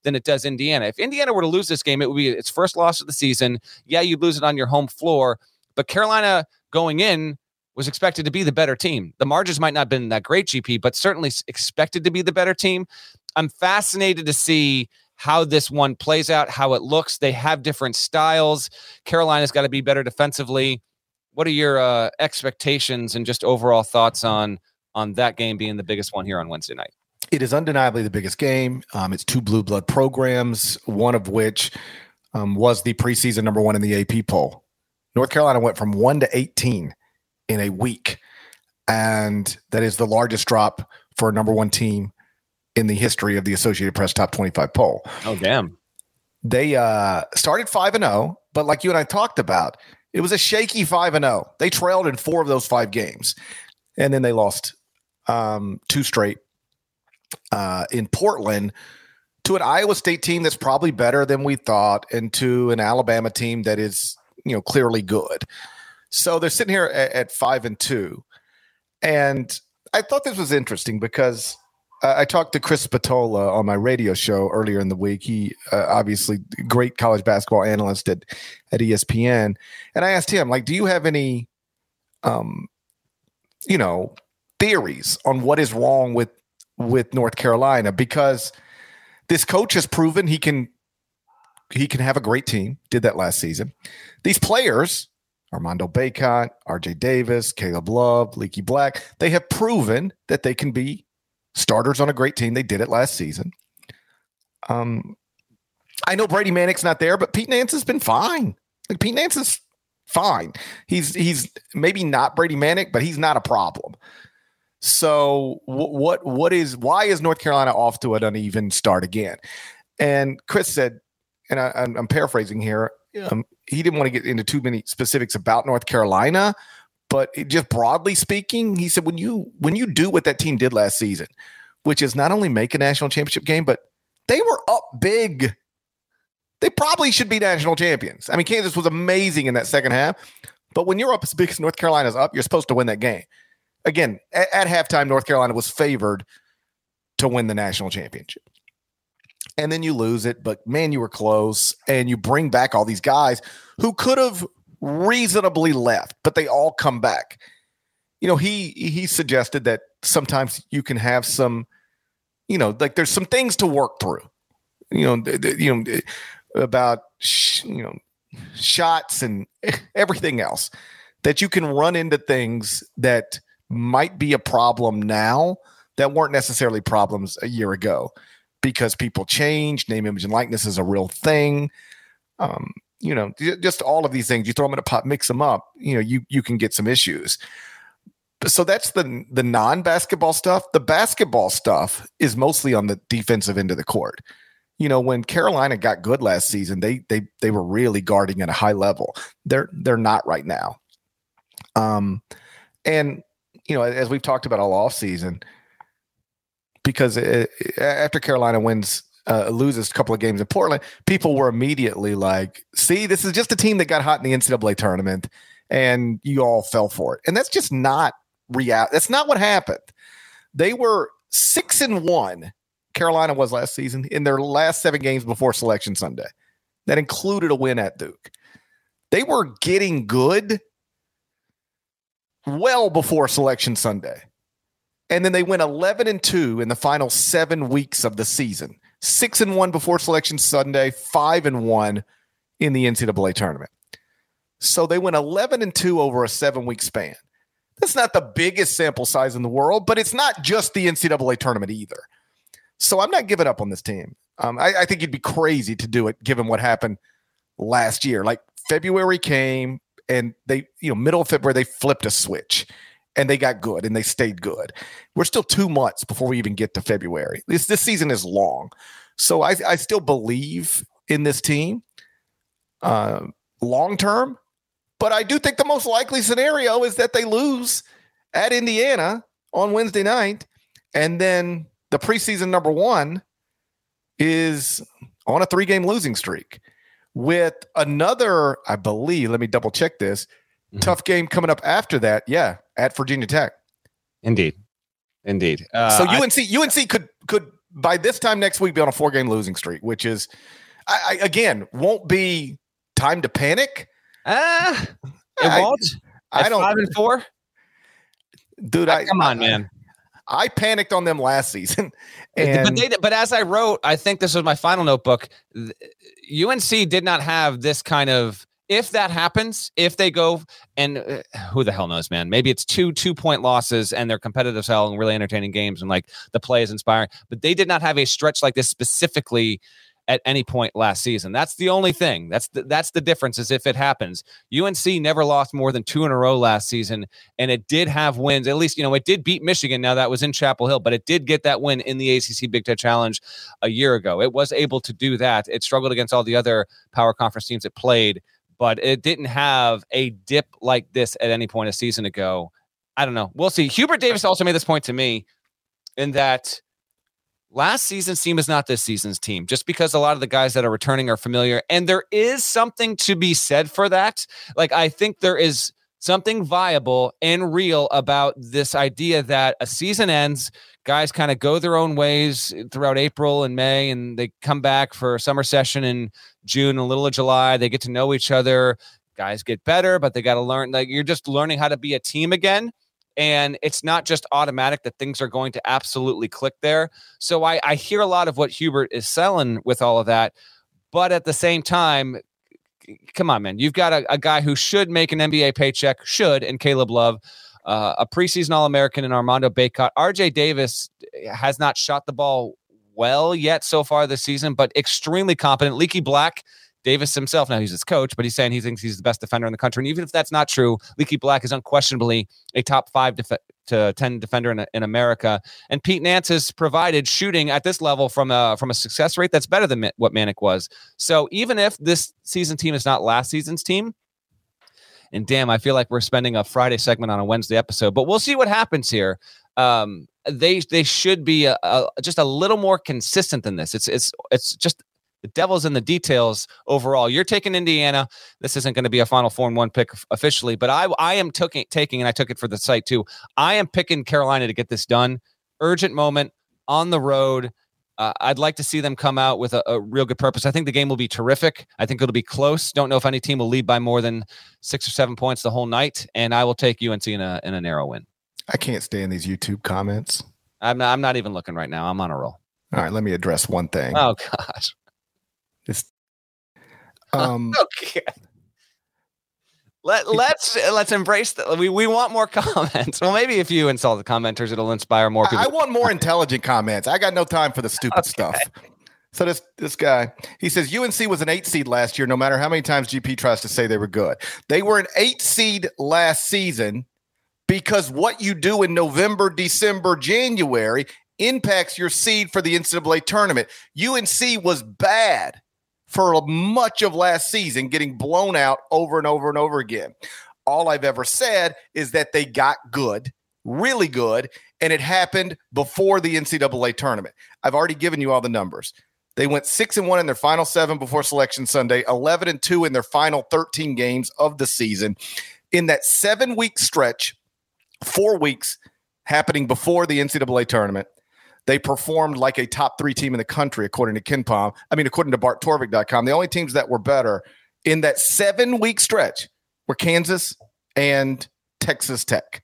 S2: than it does Indiana. If Indiana were to lose this game, it would be its first loss of the season. Yeah, you'd lose it on your home floor. But Carolina going in was expected to be the better team. The margins might not have been that great, GP, but certainly expected to be the better team. I'm fascinated to see how this one plays out, how it looks. They have different styles. Carolina's got to be better defensively. What are your uh, expectations and just overall thoughts on on that game being the biggest one here on Wednesday night?
S1: It is undeniably the biggest game. Um, it's two blue blood programs, one of which um, was the preseason number one in the AP poll. North Carolina went from one to 18 in a week. And that is the largest drop for a number one team in the history of the Associated Press Top 25 poll.
S2: Oh, damn.
S1: They uh, started 5 and 0, but like you and I talked about, it was a shaky 5 and 0. They trailed in four of those five games. And then they lost um, two straight uh, in Portland to an Iowa State team that's probably better than we thought, and to an Alabama team that is, you know, clearly good. So they're sitting here at, at five and two. And I thought this was interesting because I talked to Chris Spatola on my radio show earlier in the week. He uh, obviously great college basketball analyst at at ESPN, and I asked him like, "Do you have any, um, you know, theories on what is wrong with with North Carolina?" Because this coach has proven he can he can have a great team. Did that last season. These players, Armando Bacot, RJ Davis, Caleb Love, Leaky Black, they have proven that they can be starters on a great team. They did it last season. Um, I know Brady Manek's not there, but Pete Nance has been fine. Like Pete Nance is fine. He's he's maybe not Brady Manek, but he's not a problem. So what what is why is North Carolina off to an uneven start again? And Chris said, and I, am paraphrasing here. Um, he didn't want to get into too many specifics about North Carolina, but just broadly speaking, he said when you when you do what that team did last season, which is not only make a national championship game, but they were up big. They probably should be national champions. I mean, Kansas was amazing in that second half, but when you're up as big as North Carolina's up, you're supposed to win that game. Again, at, at halftime, North Carolina was favored to win the national championship. And then you lose it, but man, you were close. And you bring back all these guys who could have reasonably left, but they all come back. You know, he he suggested that sometimes you can have some, you know, like there's some things to work through. You know, th- th- you know about sh- you know shots and everything else that you can run into things that might be a problem now that weren't necessarily problems a year ago because people change. Name, image, and likeness is a real thing. Um, you know, just all of these things. You throw them in a pot, mix them up. You know, you you can get some issues. So that's the the non basketball stuff. The basketball stuff is mostly on the defensive end of the court. You know, when Carolina got good last season, they they they were really guarding at a high level. They're they're not right now. Um, and you know, as we've talked about all off season, because it, after Carolina wins uh, loses a couple of games in Portland, people were immediately like, see, this is just a team that got hot in the NCAA tournament and you all fell for it. And that's just not real. That's not what happened. They were six and one, Carolina was last season, in their last seven games before Selection Sunday. That included a win at Duke. They were getting good well before Selection Sunday. And then they went 11 and 2 in the final seven weeks of the season six and one before Selection Sunday, five and one in the NCAA tournament. So they went 11 and two over a seven week span. That's not the biggest sample size in the world, but it's not just the NCAA tournament either. So I'm not giving up on this team. Um, I, I think you'd be crazy to do it given what happened last year. Like February came and they, you know, middle of February, they flipped a switch and they got good and they stayed good. We're still two months before we even get to February. This this season is long, so I I still believe in this team, uh, long term. But I do think the most likely scenario is that they lose at Indiana on Wednesday night, and then the preseason number one is on a three game losing streak with another, I believe. Let me double check this Mm-hmm. Tough game coming up after that. Yeah, at Virginia Tech.
S2: Indeed, indeed.
S1: Uh, so UNC I, UNC could could by this time next week be on a four game losing streak, which is I, I, again won't be time to panic.
S2: Ah, uh, it I, won't. I, don't. Five and four,
S1: dude. I
S2: come on, man.
S1: I panicked on them last season.
S2: And but, they, but as I wrote, I think this was my final notebook. UNC did not have this kind of if that happens, if they go and uh, who the hell knows, man, maybe it's two two point losses and they're competitive style and really entertaining games and like the play is inspiring, but they did not have a stretch like this specifically at any point last season. That's the only thing. That's the, that's the difference is if it happens. UNC never lost more than two in a row last season, and it did have wins. At least you know it did beat Michigan. Now that was in Chapel Hill, but it did get that win in the ACC Big Ten Challenge a year ago. It was able to do that. It struggled against all the other power conference teams it played but it didn't have a dip like this at any point a season ago. I don't know. We'll see. Hubert Davis also made this point to me in that last season's team is not this season's team just because a lot of the guys that are returning are familiar. And there is something to be said for that. Like, I think there is something viable and real about this idea that a season ends, guys kind of go their own ways eh, throughout April and May, and they come back for summer session in June, a little of July. They get to know each other. Guys get better, but they got to learn. Like you're just learning how to be a team again. And it's not just automatic that things are going to absolutely click there. So I, I hear a lot of what Hubert is selling with all of that. But at the same time, come on, man. You've got a, a guy who should make an NBA paycheck, should, and Caleb Love, uh, a preseason All American in Armando Bacot. RJ Davis has not shot the ball well yet so far this season, but extremely competent. Leaky Black Davis himself, now he's his coach, but he's saying he thinks he's the best defender in the country. And even if that's not true, Leaky Black is unquestionably a top five def- to 10 defender in, in America. And Pete Nance has provided shooting at this level from a, from a success rate that's better than what Manek was. So even if this season team is not last season's team, and damn, I feel like we're spending a Friday segment on a Wednesday episode, but we'll see what happens here. Um, they they should be a, a, just a little more consistent than this. It's it's it's just the devil's in the details overall. You're taking Indiana. This isn't going to be a Final Four and one pick officially, but I I am taking taking and I took it for the site too. I am picking Carolina to get this done. Urgent moment on the road. Uh, I'd like to see them come out with a, a, real good purpose. I think the game will be terrific. I think it'll be close. Don't know if any team will lead by more than six or seven points the whole night, and I will take UNC in a in a narrow win.
S1: I can't stand these YouTube comments.
S2: I'm not, I'm not even looking right now. I'm on a roll.
S1: All right, let me address one thing.
S2: Oh gosh.
S1: It's um
S2: okay. Let let's let's embrace that. We we want more comments. Well, maybe if you insult the commenters, it'll inspire more people.
S1: I, I want more intelligent comments. I got no time for the stupid okay. stuff. So this this guy, he says UNC was an eight seed last year. No matter how many times GP tries to say they were good, they were an eight seed last season because what you do in November, December, January impacts your seed for the NCAA tournament. UNC was bad for much of last season, getting blown out over and over and over again. All I've ever said is that they got good, really good, and it happened before the NCAA tournament. I've already given you all the numbers. They went six and one in their final seven before Selection Sunday, 11 and two in their final 13 games of the season. In that seven week stretch, four weeks happening before the NCAA tournament, they performed like a top three team in the country, according to KenPom. I mean, according to BartTorvik.com. The only teams that were better in that seven week stretch were Kansas and Texas Tech.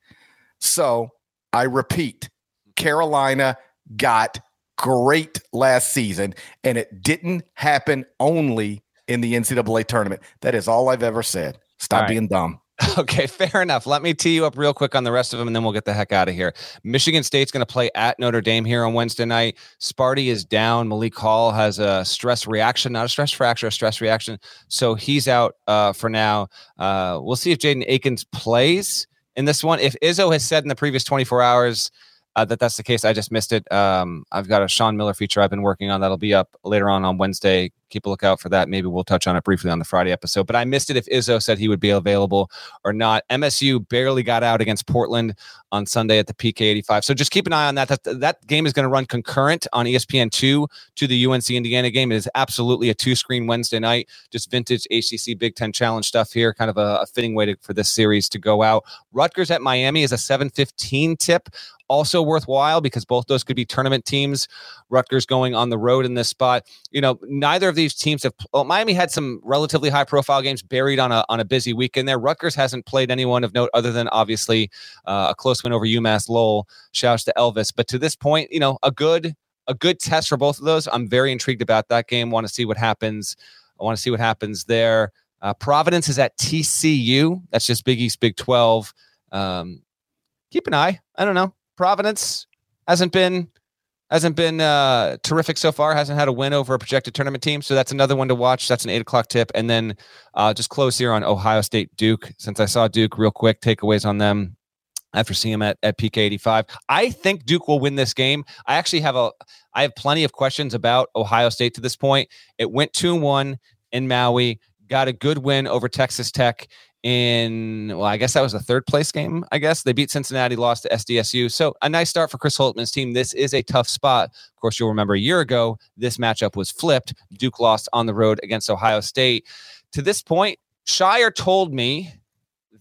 S1: So I repeat, Carolina got great last season, and it didn't happen only in the NCAA tournament. That is all I've ever said. Stop right. being dumb.
S2: Okay, fair enough. Let me tee you up real quick on the rest of them, and then we'll get the heck out of here. Michigan State's going to play at Notre Dame here on Wednesday night. Sparty is down. Malik Hall has a stress reaction, not a stress fracture, a stress reaction. So he's out uh, for now. Uh, we'll see if Jaden Akins plays in this one. If Izzo has said in the previous 24 hours uh, that that's the case. I just missed it. Um, I've got a Sean Miller feature I've been working on that'll be up later on on Wednesday. Keep a lookout for that. Maybe we'll touch on it briefly on the Friday episode. But I missed it if Izzo said he would be available or not. MSU barely got out against Portland on Sunday at the PK 85. So just keep an eye on that. That, that game is going to run concurrent on ESPN2 to the UNC Indiana game. It is absolutely a two screen Wednesday night, just vintage ACC Big Ten Challenge stuff here. Kind of a, a fitting way to, for this series to go out. Rutgers at Miami is a 715 tip also worthwhile because both those could be tournament teams. Rutgers going on the road in this spot. You know, neither of these teams have. Well, Miami had some relatively high profile games buried on a on a busy weekend there. Rutgers hasn't played anyone of note other than obviously uh, a close win over UMass Lowell. Shouts to Elvis, but to this point, you know, a good a good test for both of those. I'm very intrigued about that game. Want to see what happens. I want to see what happens there. Uh, Providence is at TCU. That's just Big East, Big Twelve. Um, keep an eye. I don't know. Providence hasn't been hasn't been uh, terrific so far. Hasn't had a win over a projected tournament team, so that's another one to watch. That's an eight o'clock tip, and then uh, just close here on Ohio State Duke. Since I saw Duke, real quick takeaways on them after seeing them at, at PK 85. I think Duke will win this game. I actually have a I have plenty of questions about Ohio State to this point. It went 2-1 in Maui, got a good win over Texas Tech in well, I guess that was a third place game. I guess they beat Cincinnati, lost to SDSU. So a nice start for Chris Holtmann's team. This is a tough spot. Of course, you'll remember a year ago this matchup was flipped. Duke lost on the road against Ohio State. To this point, Scheyer told me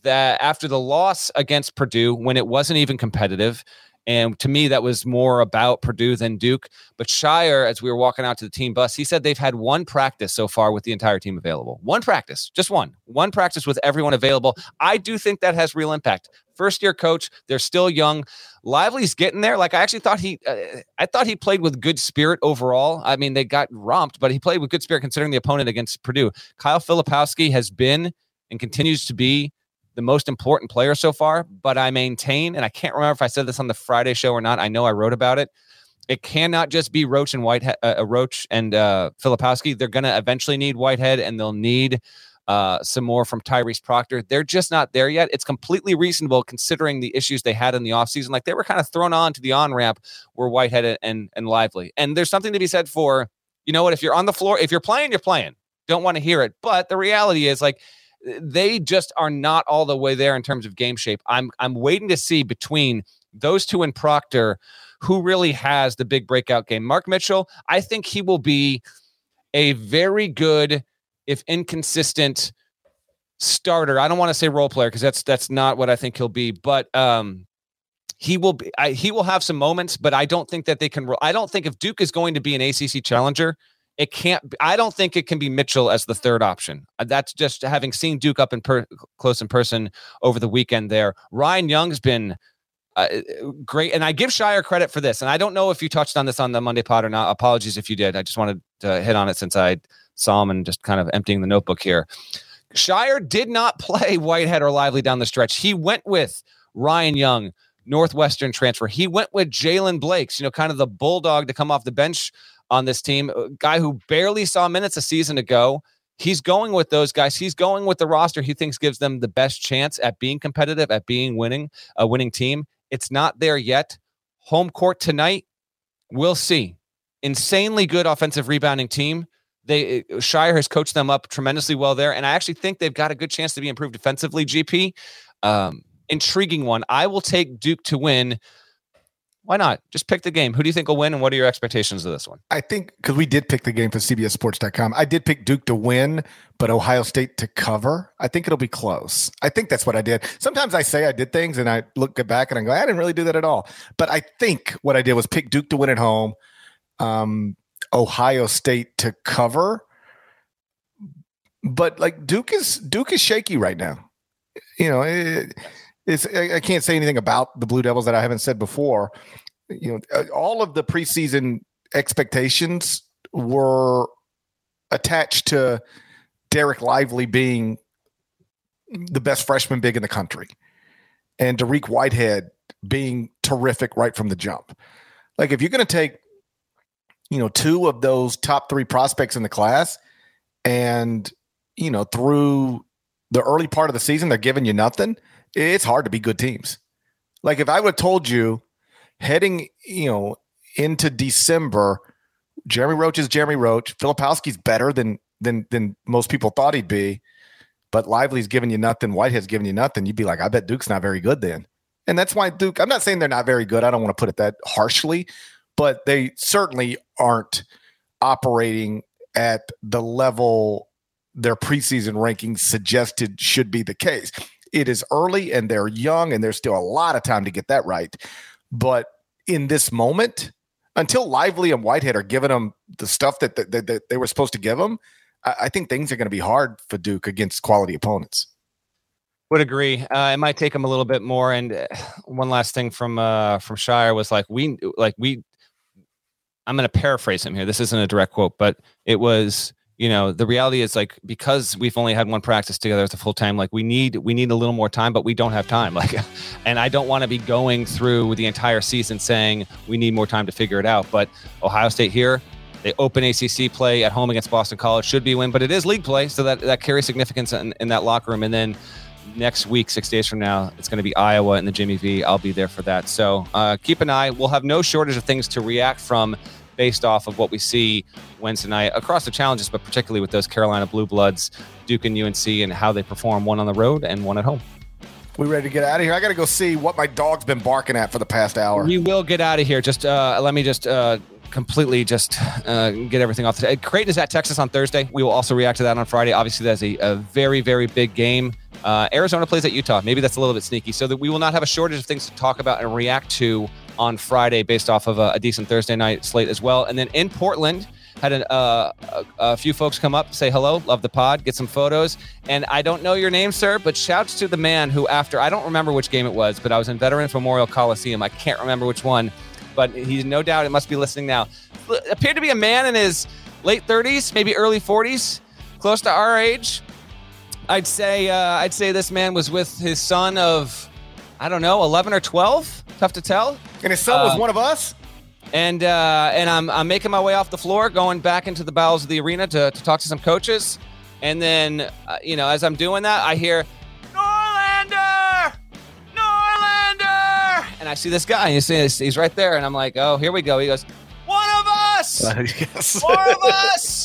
S2: that after the loss against Purdue, when it wasn't even competitive, and to me, that was more about Purdue than Duke. But Scheyer, as we were walking out to the team bus, he said they've had one practice so far with the entire team available. One practice, just one. One practice with everyone available. I do think that has real impact. First year coach, they're still young. Lively's getting there. Like I actually thought he, uh, I thought he played with good spirit overall. I mean, they got romped, but he played with good spirit considering the opponent against Purdue. Kyle Filipowski has been and continues to be the most important player so far, but I maintain, and I can't remember if I said this on the Friday show or not. I know I wrote about it. It cannot just be Roach and Whitehead, uh, uh Roach and uh, Filipowski. They're going to eventually need Whitehead, and they'll need uh, some more from Tyrese Proctor. They're just not there yet. It's completely reasonable considering the issues they had in the offseason. Like they were kind of thrown on to the on ramp were Whitehead and and Lively. And there's something to be said for, you know what, if you're on the floor, if you're playing, you're playing. Don't want to hear it. But the reality is like they just are not all the way there in terms of game shape. I'm I'm waiting to see between those two and Proctor who really has the big breakout game. Mark Mitchell, I think he will be a very good, if inconsistent, starter. I don't want to say role player because that's that's not what I think he'll be, but um, he will be. I, he will have some moments, but I don't think that they can. I don't think if Duke is going to be an ACC challenger, it can't. I don't think it can be Mitchell as the third option. Uh, that's just having seen Duke up in per, close in person over the weekend. There, Ryan Young's been uh, great, and I give Scheyer credit for this. And I don't know if you touched on this on the Monday pod or not. Apologies if you did. I just wanted to hit on it since I saw him and just kind of emptying the notebook here. Scheyer did not play Whitehead or Lively down the stretch. He went with Ryan Young, Northwestern transfer. He went with Jaylen Blakes, you know, kind of the bulldog to come off the bench on this team, a guy who barely saw minutes a season ago. He's going with those guys. He's going with the roster he thinks gives them the best chance at being competitive, at being winning, a winning team. It's not there yet. Home court tonight, we'll see. Insanely good offensive rebounding team. They Scheyer has coached them up tremendously well there, and I actually think they've got a good chance to be improved defensively. GP, um, intriguing one. I will take Duke to win why not? Just pick the game. Who do you think will win, and what are your expectations of this one?
S1: I think because we did pick the game for CBSSports.com. I did pick Duke to win, but Ohio State to cover. I think it'll be close. I think that's what I did. Sometimes I say I did things, and I look back and I go, I didn't really do that at all. But I think what I did was pick Duke to win at home, um, Ohio State to cover. But like Duke is Duke is shaky right now. You know. It, it's I can't say anything about the Blue Devils that I haven't said before. You know, uh, all of the preseason expectations were attached to Dereck Lively being the best freshman big in the country and Dariq Whitehead being terrific right from the jump. Like if you're going to take you know two of those top 3 prospects in the class and you know through the early part of the season they're giving you nothing it's hard to be good teams. Like if I would have told you heading, you know, into December, Jeremy Roach is Jeremy Roach. Filipowski's better than than than most people thought he'd be, but Lively's giving you nothing. Whitehead's giving you nothing. You'd be like, I bet Duke's not very good then. And that's why Duke. I'm not saying they're not very good. I don't want to put it that harshly, but they certainly aren't operating at the level their preseason rankings suggested should be the case. It is early and they're young and there's still a lot of time to get that right. But in this moment, until Lively and Whitehead are giving them the stuff that, that, that, that they were supposed to give them, I, I think things are going to be hard for Duke against quality opponents.
S2: Would agree. Uh, it might take them a little bit more. And uh, one last thing from uh, from Scheyer was like we like we. I'm going to paraphrase him here. This isn't a direct quote, but it was you know the reality is like because we've only had one practice together as a full time like we need we need a little more time but we don't have time. Like and i don't want to be going through the entire season saying we need more time to figure it out. But ohio state here they open acc play at home against boston college should be a win but it is league play so that that carries significance in, in that locker room. And then next week six days from now it's going to be iowa and the jimmy v. I'll be there for that. So uh, keep an eye. We'll have no shortage of things to react from based off of what we see Wednesday night across the challenges, but particularly with those Carolina Blue Bloods, Duke and UNC, and how they perform one on the road and one at home.
S1: We ready to get out of here? I got to go see what my dog's been barking at for the past hour.
S2: We will get out of here. Just uh, let me just uh, completely just uh, get everything off The today. Creighton is at Texas on Thursday. We will also react to that on Friday. Obviously, that's a, a very, very big game. Uh, Arizona plays at Utah. Maybe that's a little bit sneaky. So that we will not have a shortage of things to talk about and react to on Friday based off of a, a decent Thursday night slate as well. And then in Portland, had a, uh, a, a, few folks come up, say hello, love the pod, get some photos. And I don't know your name, sir, but shouts to the man who, after I don't remember which game it was, but I was in Veterans Memorial Coliseum. I can't remember which one, but he's no doubt it must be listening now. Appeared to be a man in his late 30s, maybe early 40s, close to our age. I'd say uh, I'd say this man was with his son of I don't know, 11 or 12. Tough to tell.
S1: And his son was uh, one of us
S2: and uh, and I'm, I'm making my way off the floor, going back into the bowels of the arena to, to talk to some coaches. And then, uh, you know, as I'm doing that, I hear Norlander, Norlander, and I see this guy. And you see, he's right there, and I'm like, oh, here we go. He goes, one of us, yes. more of us.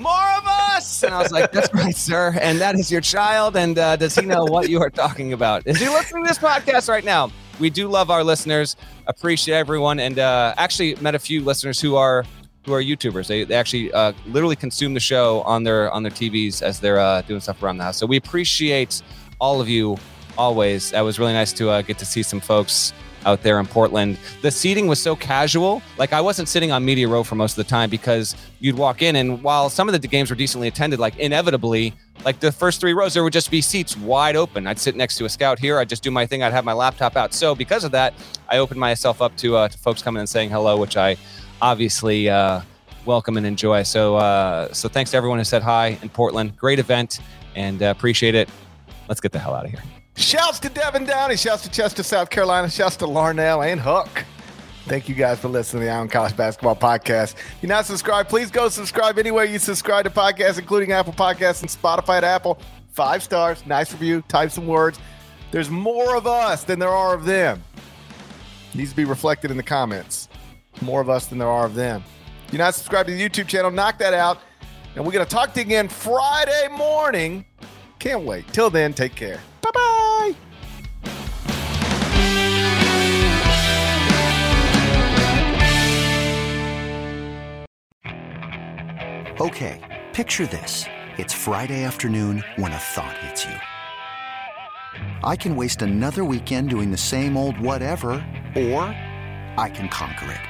S2: More of us, and I was like, "That's right, sir." And that is your child. And uh, does he know what you are talking about? Is he listening to this podcast right now? We do love our listeners appreciate everyone, and uh, actually met a few listeners who are who are YouTubers. They, they actually uh, literally consume the show on their on their TVs as they're uh, doing stuff around the house. So we appreciate all of you always. That was really nice to uh, get to see some folks out there in Portland. The seating was so casual. Like I wasn't sitting on media row for most of the time because you'd walk in and while some of the games were decently attended, like inevitably, like the first three rows, there would just be seats wide open. I'd sit next to a scout here. I'd just do my thing. I'd have my laptop out. So because of that, I opened myself up to, uh, to folks coming and saying hello, which I obviously uh, welcome and enjoy. So uh, so thanks to everyone who said hi in Portland. Great event and uh, appreciate it. Let's get the hell out of here.
S1: Shouts to Devin Downey. Shouts to Chester, South Carolina. Shouts to Larnell and Hook. Thank you guys for listening to the on College Basketball Podcast. If you're not subscribed, please go subscribe anywhere you subscribe to podcasts, including Apple Podcasts and Spotify at Apple. Five stars, nice review, type some words. There's more of us than there are of them. needs to be reflected in the comments. More of us than there are of them. If you're not subscribed to the YouTube channel, knock that out. And we're going to talk to you again Friday morning. Can't wait. Till then, take care. Bye bye.
S4: Okay, picture this. It's Friday afternoon when a thought hits you. I can waste another weekend doing the same old whatever, or I can conquer it.